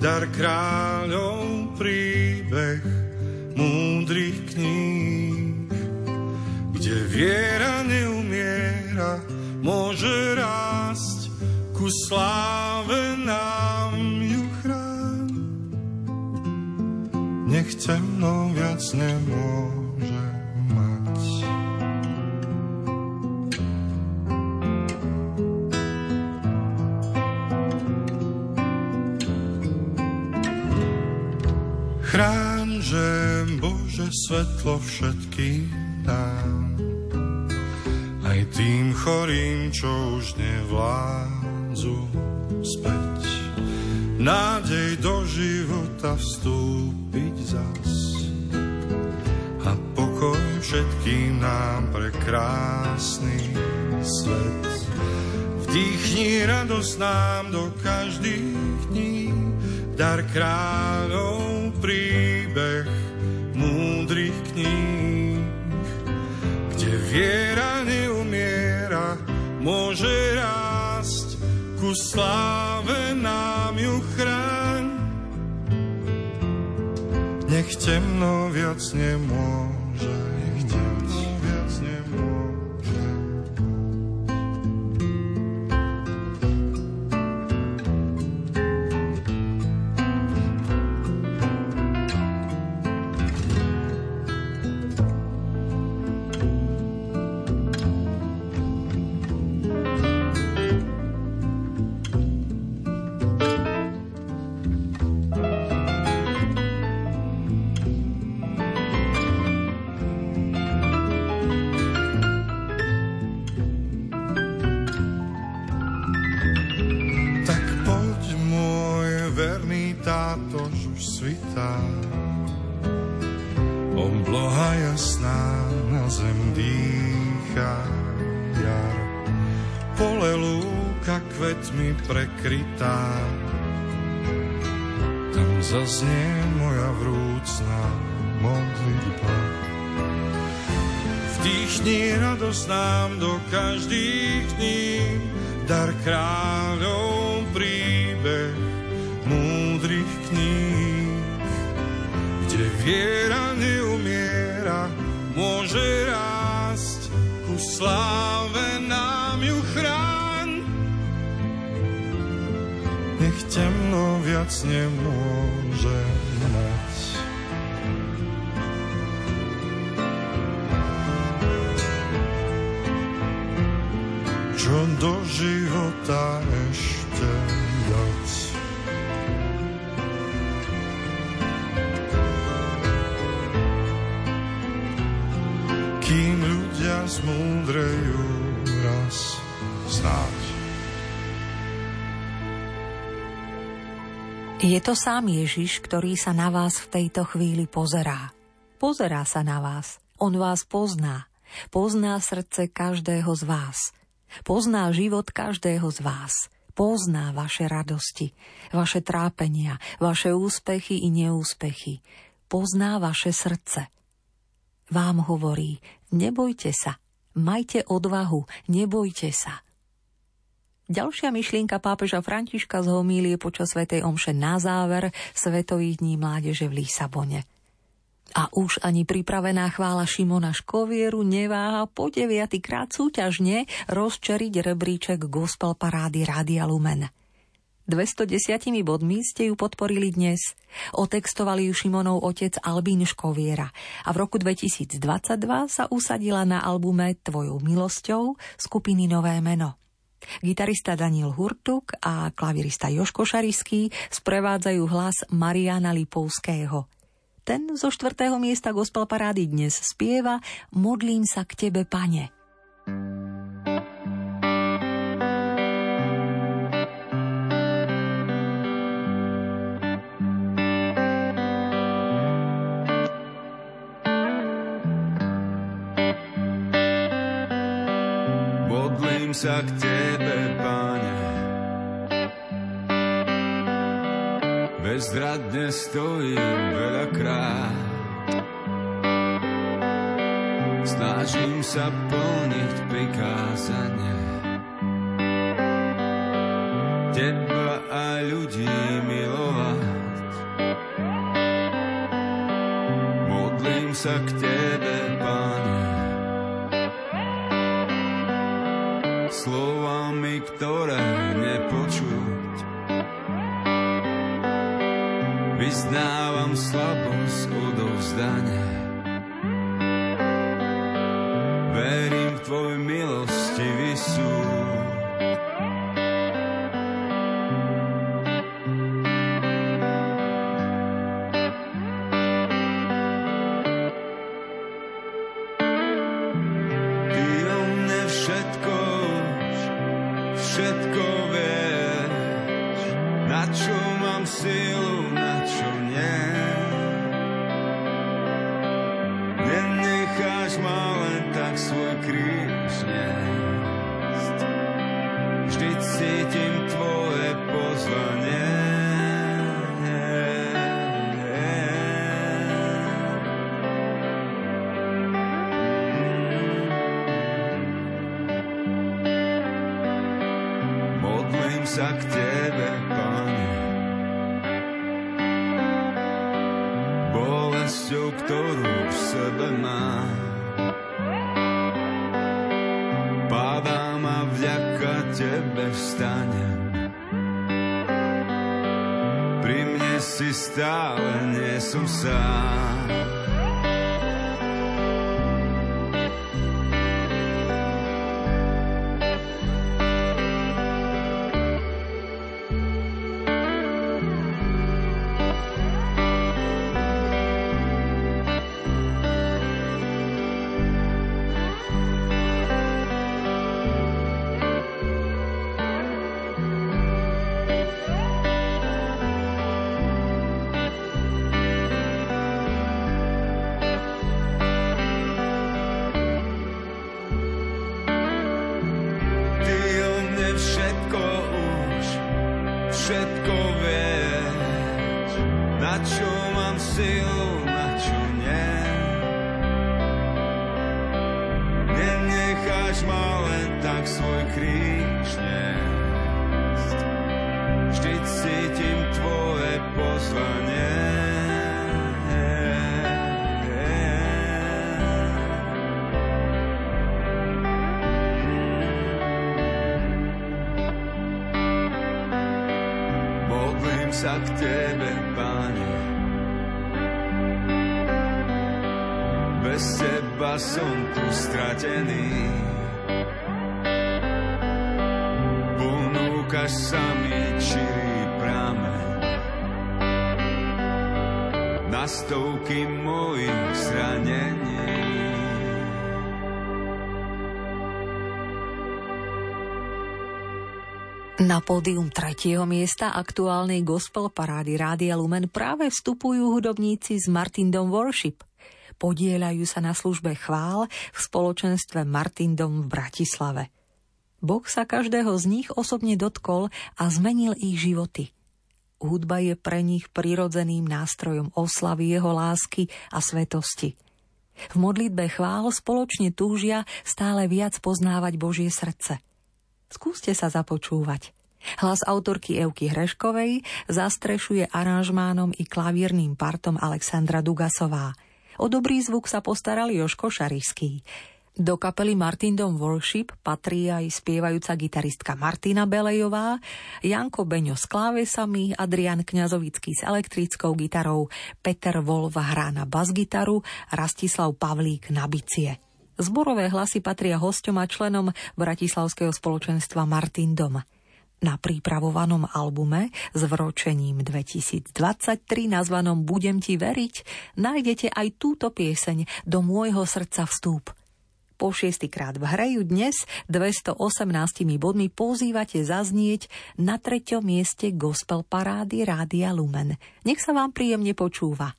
Speaker 15: dar kráľov príbeh múdrych kníh kde viera neumiera, môže rásť ku sláve nám ju chrán. Nech temno viac nemôže mať. Chráň, že Bože svetlo všetkým dám aj tým chorým, čo už nevládzu späť. Nádej do života vstúpiť zas a pokoj všetkým nám pre krásny svet. Vdýchni radosť nám do každých dní, dar kráľov príbeh ku sláve nám ju chráň. Nech temno viac nemôže, prekrytá. Tam zaznie moja vrúcna modlitba. Vdýchni radosť nám do každých dní, dar kráľov príbeh múdrych kníh, kde viera neumiera, môže rásť, ku sláve viac nemôže mať. čo do života ešte dať. Kým ľudia zmúdrejú
Speaker 1: Je to sám Ježiš, ktorý sa na vás v tejto chvíli pozerá. Pozerá sa na vás. On vás pozná. Pozná srdce každého z vás. Pozná život každého z vás. Pozná vaše radosti, vaše trápenia, vaše úspechy i neúspechy. Pozná vaše srdce. Vám hovorí, nebojte sa, majte odvahu, nebojte sa. Ďalšia myšlienka pápeža Františka z homílie počas Svetej Omše na záver Svetových dní mládeže v Lisabone. A už ani pripravená chvála Šimona Škovieru neváha po deviatýkrát súťažne rozčeriť rebríček gospel parády Rádia Lumen. 210 bodmi ste ju podporili dnes. Otextovali ju Šimonov otec Albín Škoviera a v roku 2022 sa usadila na albume Tvojou milosťou skupiny Nové meno. Gitarista Daniel Hurtuk a klavirista Joško Šariský sprevádzajú hlas Mariana Lipovského. Ten zo štvrtého miesta gospel parády dnes spieva Modlím sa k tebe, pane.
Speaker 8: Modlím sa k tebe, pane. Bezradne stojím veľakrát. Snažím sa plniť prikázanie. Teba a ľudí milovať. Modlím sa k tebe, Slovami, ktoré nepočuť. Vyznávam slabosť odovzdania. Verím v tvoj milostivý súd. Teba som tu stratený. Ponúkaš sa mi čirý prameň. Na stovky mojich zranení.
Speaker 1: Na pódium tretieho miesta aktuálnej gospel parády Rádia Lumen práve vstupujú hudobníci z Martindom Worship. Podielajú sa na službe chvál v spoločenstve Martindom v Bratislave. Boh sa každého z nich osobne dotkol a zmenil ich životy. Hudba je pre nich prirodzeným nástrojom oslavy jeho lásky a svetosti. V modlitbe chvál spoločne túžia stále viac poznávať Božie srdce – Skúste sa započúvať. Hlas autorky Evky Hreškovej zastrešuje aranžmánom i klavírnym partom Alexandra Dugasová. O dobrý zvuk sa postaral Joško Šarišský. Do kapely Martindom Worship patrí aj spievajúca gitaristka Martina Belejová, Janko Beňo s klávesami, Adrian Kňazovický s elektrickou gitarou, Peter Volva hrá na basgitaru, Rastislav Pavlík na bicie. Zborové hlasy patria hosťom a členom Bratislavského spoločenstva Martin Dom. Na pripravovanom albume s vročením 2023 nazvanom Budem ti veriť nájdete aj túto pieseň Do môjho srdca vstúp – po šiestýkrát v hreju dnes 218 bodmi pozývate zaznieť na treťom mieste gospel parády Rádia Lumen. Nech sa vám príjemne počúva.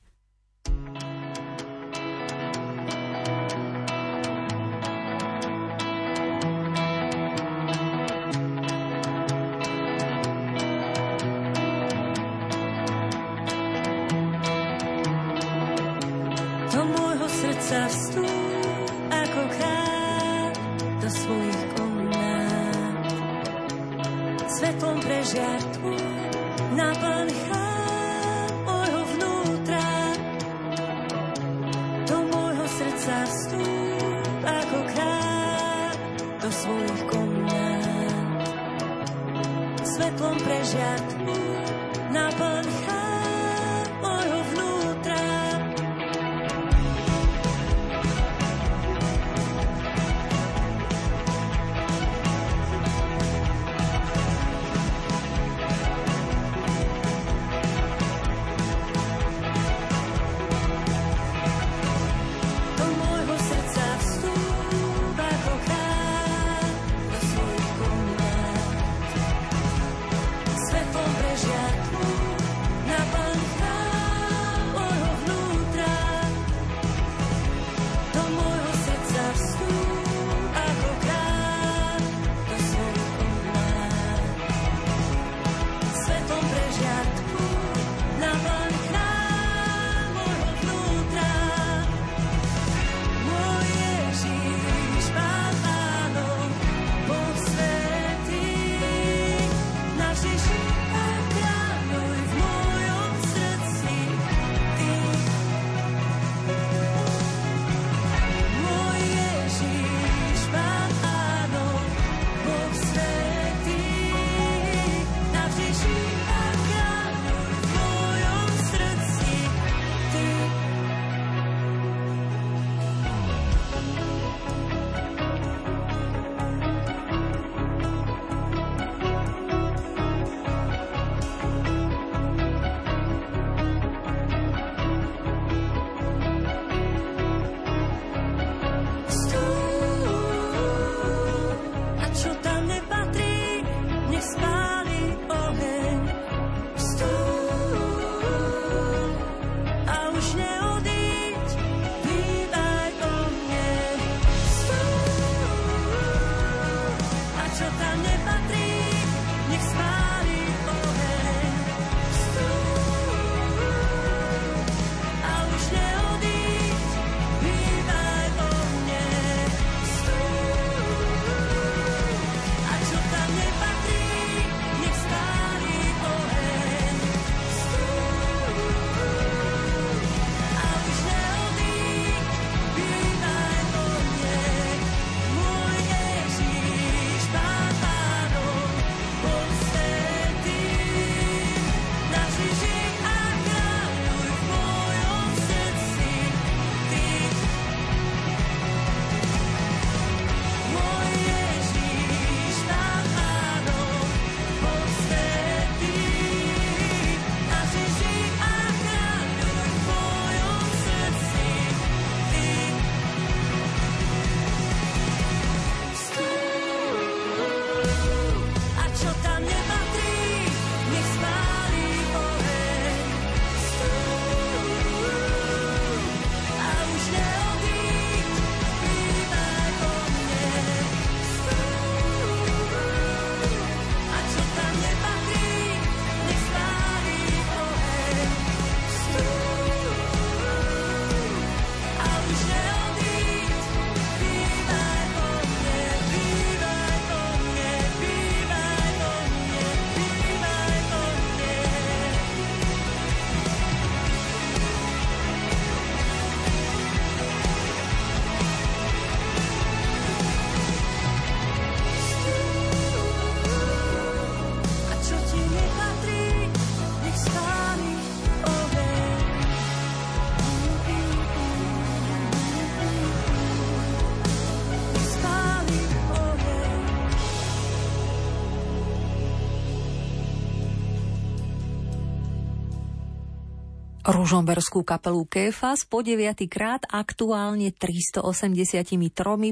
Speaker 1: Ružomberskú kapelu Kéfas po 9. krát aktuálne 383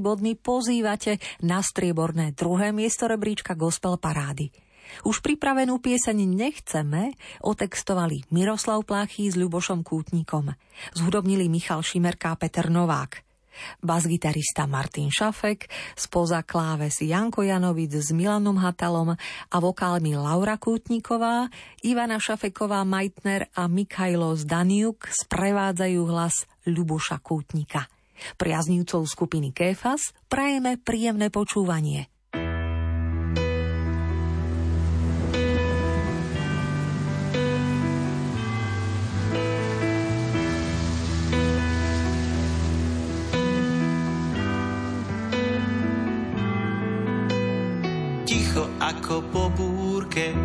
Speaker 1: bodmi pozývate na strieborné druhé miesto rebríčka Gospel Parády. Už pripravenú pieseň Nechceme otextovali Miroslav Pláchy s Ľubošom Kútnikom. Zhudobnili Michal Šimerka a Peter Novák basgitarista Martin Šafek, spoza kláves Janko Janovic s Milanom Hatalom a vokálmi Laura Kútniková, Ivana Šafeková Majtner a Mikajlo Zdaniuk sprevádzajú hlas Ľuboša Kútnika. Priaznívcov skupiny Kéfas prajeme príjemné počúvanie –
Speaker 16: ako po búrke.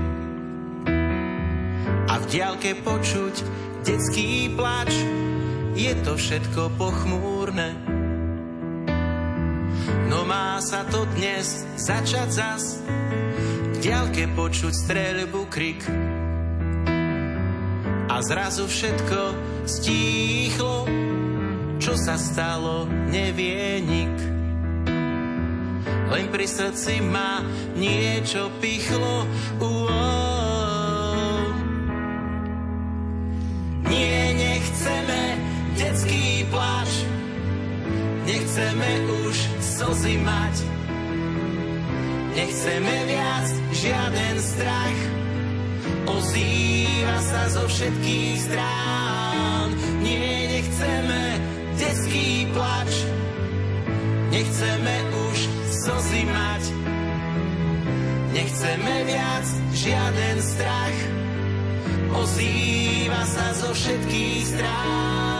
Speaker 16: A v diálke počuť detský plač, je to všetko pochmúrne. No má sa to dnes začať zas, v diálke počuť streľbu krik. A zrazu všetko stíchlo, čo sa stalo, nevie nik len pri srdci ma niečo pichlo. Uo. Nie, nechceme detský pláč, nechceme už slzy mať. Nechceme viac žiaden strach, ozýva sa zo všetkých strán. Nie, nechceme detský plač, nechceme už slzy mať. Nechceme viac žiaden strach, ozýva sa zo všetkých strán.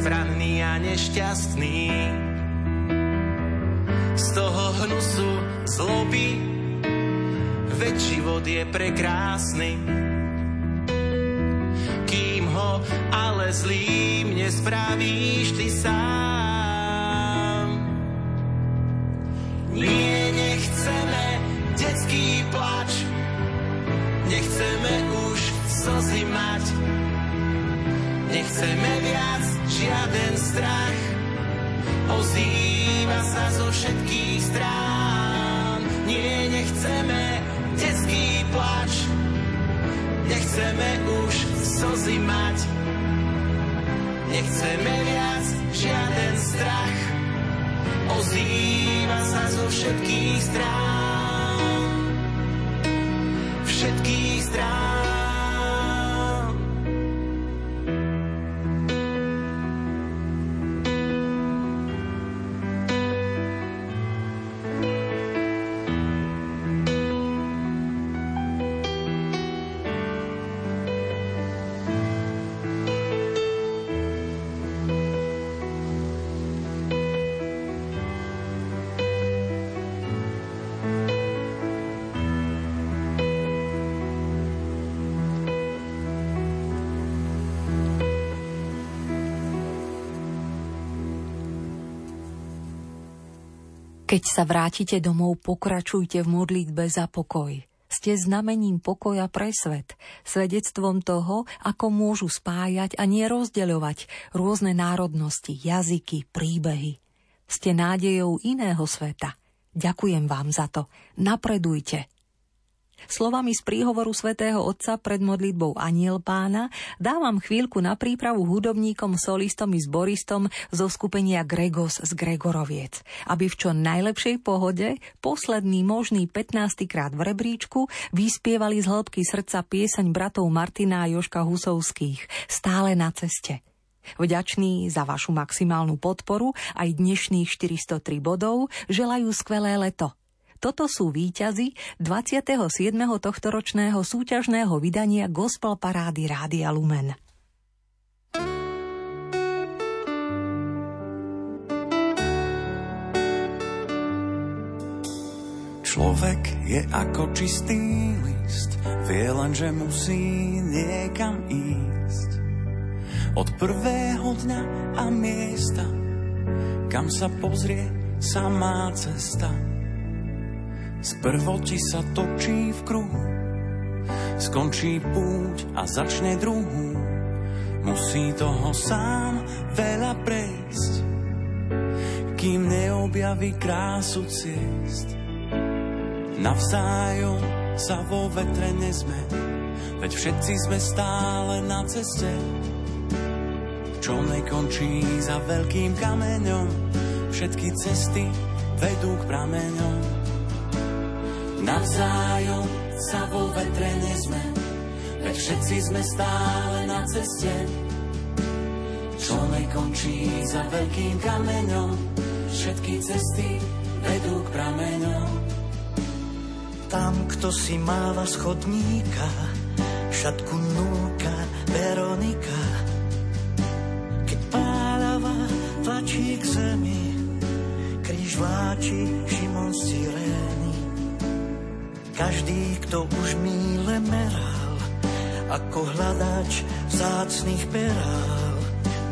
Speaker 16: Bezbranný a nešťastný. Z toho hnusu zloby, veď život je prekrásny ale zlým nespravíš ty sám.
Speaker 1: Keď sa vrátite domov, pokračujte v modlitbe za pokoj. Ste znamením pokoja pre svet, svedectvom toho, ako môžu spájať a nerozdeľovať rôzne národnosti, jazyky, príbehy. Ste nádejou iného sveta. Ďakujem vám za to. Napredujte. Slovami z príhovoru svätého Otca pred modlitbou Aniel pána dávam chvíľku na prípravu hudobníkom, solistom i zboristom zo skupenia Gregos z Gregoroviec, aby v čo najlepšej pohode posledný možný 15. krát v rebríčku vyspievali z hĺbky srdca pieseň bratov Martina a Joška Husovských Stále na ceste. Vďační za vašu maximálnu podporu aj dnešných 403 bodov želajú skvelé leto. Toto sú výťazy 27. tohtoročného súťažného vydania Gospel Parády Rádia Lumen.
Speaker 13: Človek je ako čistý list, vie len, že musí niekam ísť. Od prvého dňa a miesta, kam sa pozrie, samá cesta. Sprvo ti sa točí v kruhu, skončí púť a začne druhú. Musí toho sám veľa prejsť, kým neobjaví krásu ciest. Navzájom sa vo vetre nezme, veď všetci sme stále na ceste čo nekončí za veľkým kameňom. Všetky cesty vedú k prameňom. Navzájom sa vo vetre nezme, veď všetci sme stále na ceste. Čo nekončí za veľkým kameňom, všetky cesty vedú k prameňom.
Speaker 17: Tam, kto si máva schodníka, šatku núka Veronika, tlačí k zemi, kríž vláči Šimon z. Každý, kto už míle meral, ako hľadač vzácných perál,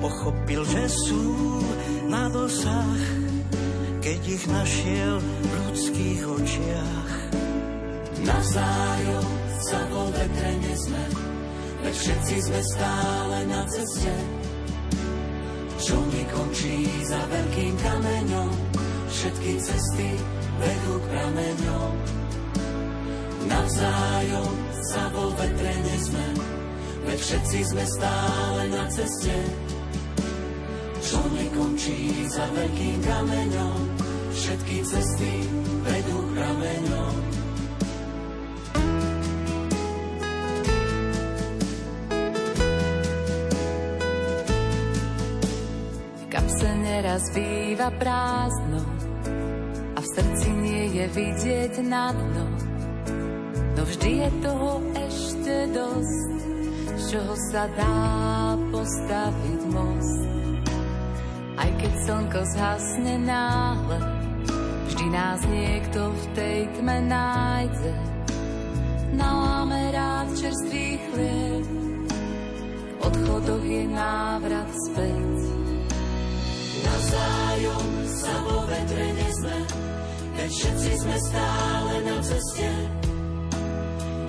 Speaker 17: pochopil, že sú na dosah, keď ich našiel v ľudských očiach.
Speaker 13: Navzájom sa vo vetre nezme, veď všetci sme stále na ceste, čo nekončí za veľkým kameňom. Všetky cesty vedú k prameňom. Navzájom sa vo vetre nezme, veď všetci sme stále na ceste. Čo nekončí za veľkým kameňom, všetky cesty vedú k prameňom.
Speaker 3: teraz býva prázdno a v srdci nie je vidieť na dno. Vždy je toho ešte dosť, z čoho sa dá postaviť most. Aj keď slnko zhasne náhle, vždy nás niekto v tej tme nájde. Naláme rád čerstvý chlieb, v odchodoch je návrat späť
Speaker 13: navzájom sa vo vetre nezme, veď všetci sme stále na ceste,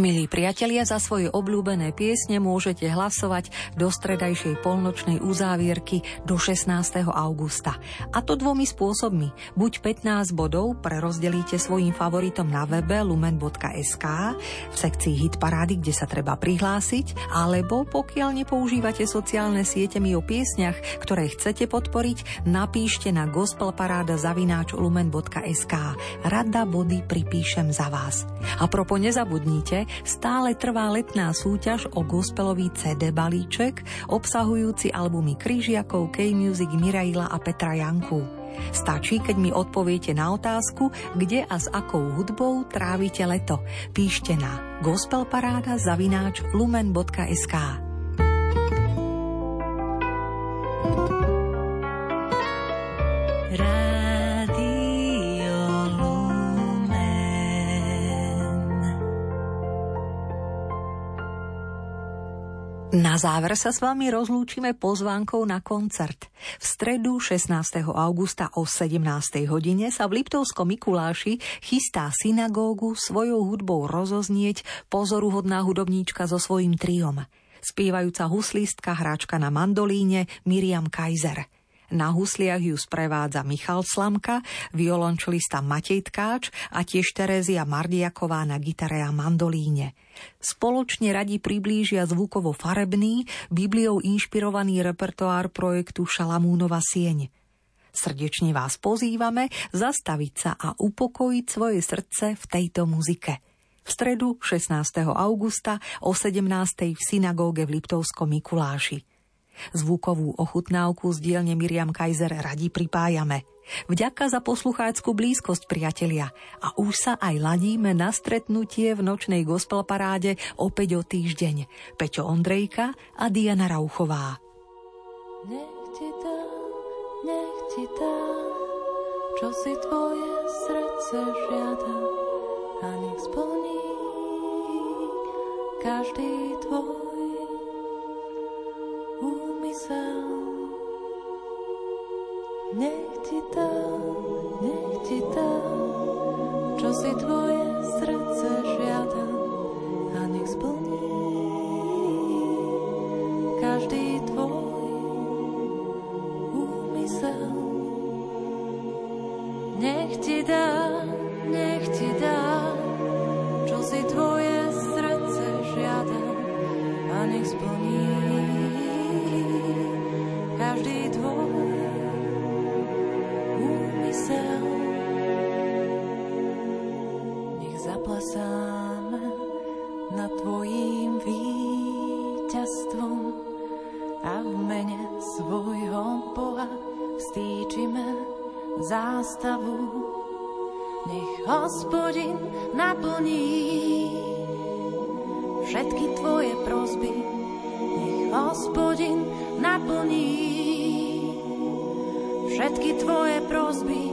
Speaker 1: Milí priatelia, za svoje obľúbené piesne môžete hlasovať do stredajšej polnočnej uzávierky do 16. augusta. A to dvomi spôsobmi. Buď 15 bodov prerozdelíte svojim favoritom na webe lumen.sk v sekcii hit parády, kde sa treba prihlásiť, alebo pokiaľ nepoužívate sociálne siete mi o piesniach, ktoré chcete podporiť, napíšte na gospelparáda zavináč lumen.sk. Rada body pripíšem za vás. A propo nezabudnite, stále trvá letná súťaž o gospelový CD balíček, obsahujúci albumy Kryžiakov, K-Music, Miraila a Petra Janku. Stačí, keď mi odpoviete na otázku, kde a s akou hudbou trávite leto. Píšte na gospelparáda zavináč lumen.sk. Na záver sa s vami rozlúčime pozvánkou na koncert. V stredu 16. augusta o 17. hodine sa v Liptovskom Mikuláši chystá synagógu svojou hudbou rozoznieť pozoruhodná hudobníčka so svojím triom. Spievajúca huslistka, hráčka na mandolíne Miriam Kaiser – na husliach ju sprevádza Michal Slamka, violončelista Matej Tkáč a tiež Terézia Mardiaková na gitare a mandolíne. Spoločne radi priblížia zvukovo farebný, Bibliou inšpirovaný repertoár projektu Šalamúnova sieň. Srdečne vás pozývame zastaviť sa a upokojiť svoje srdce v tejto muzike. V stredu 16. augusta o 17. v synagóge v Liptovskom Mikuláši. Zvukovú ochutnávku z dielne Miriam Kaiser radi pripájame. Vďaka za poslucháckú blízkosť, priatelia. A už sa aj ladíme na stretnutie v nočnej gospel opäť o týždeň. Peťo Ondrejka a Diana Rauchová.
Speaker 3: Nech ti dá, nech ti dá, čo si tvoje srdce žiada a nech splní každý tvoj úmysel. Nech ti dá, nech ti dá, čo si tvoje srdce žiada a nech splní každý tvoj úmysel. Nech ti dá, nech ti dá, čo si tvoje srdce hospodin naplní všetky tvoje prosby. Nech hospodin naplní všetky tvoje prosby.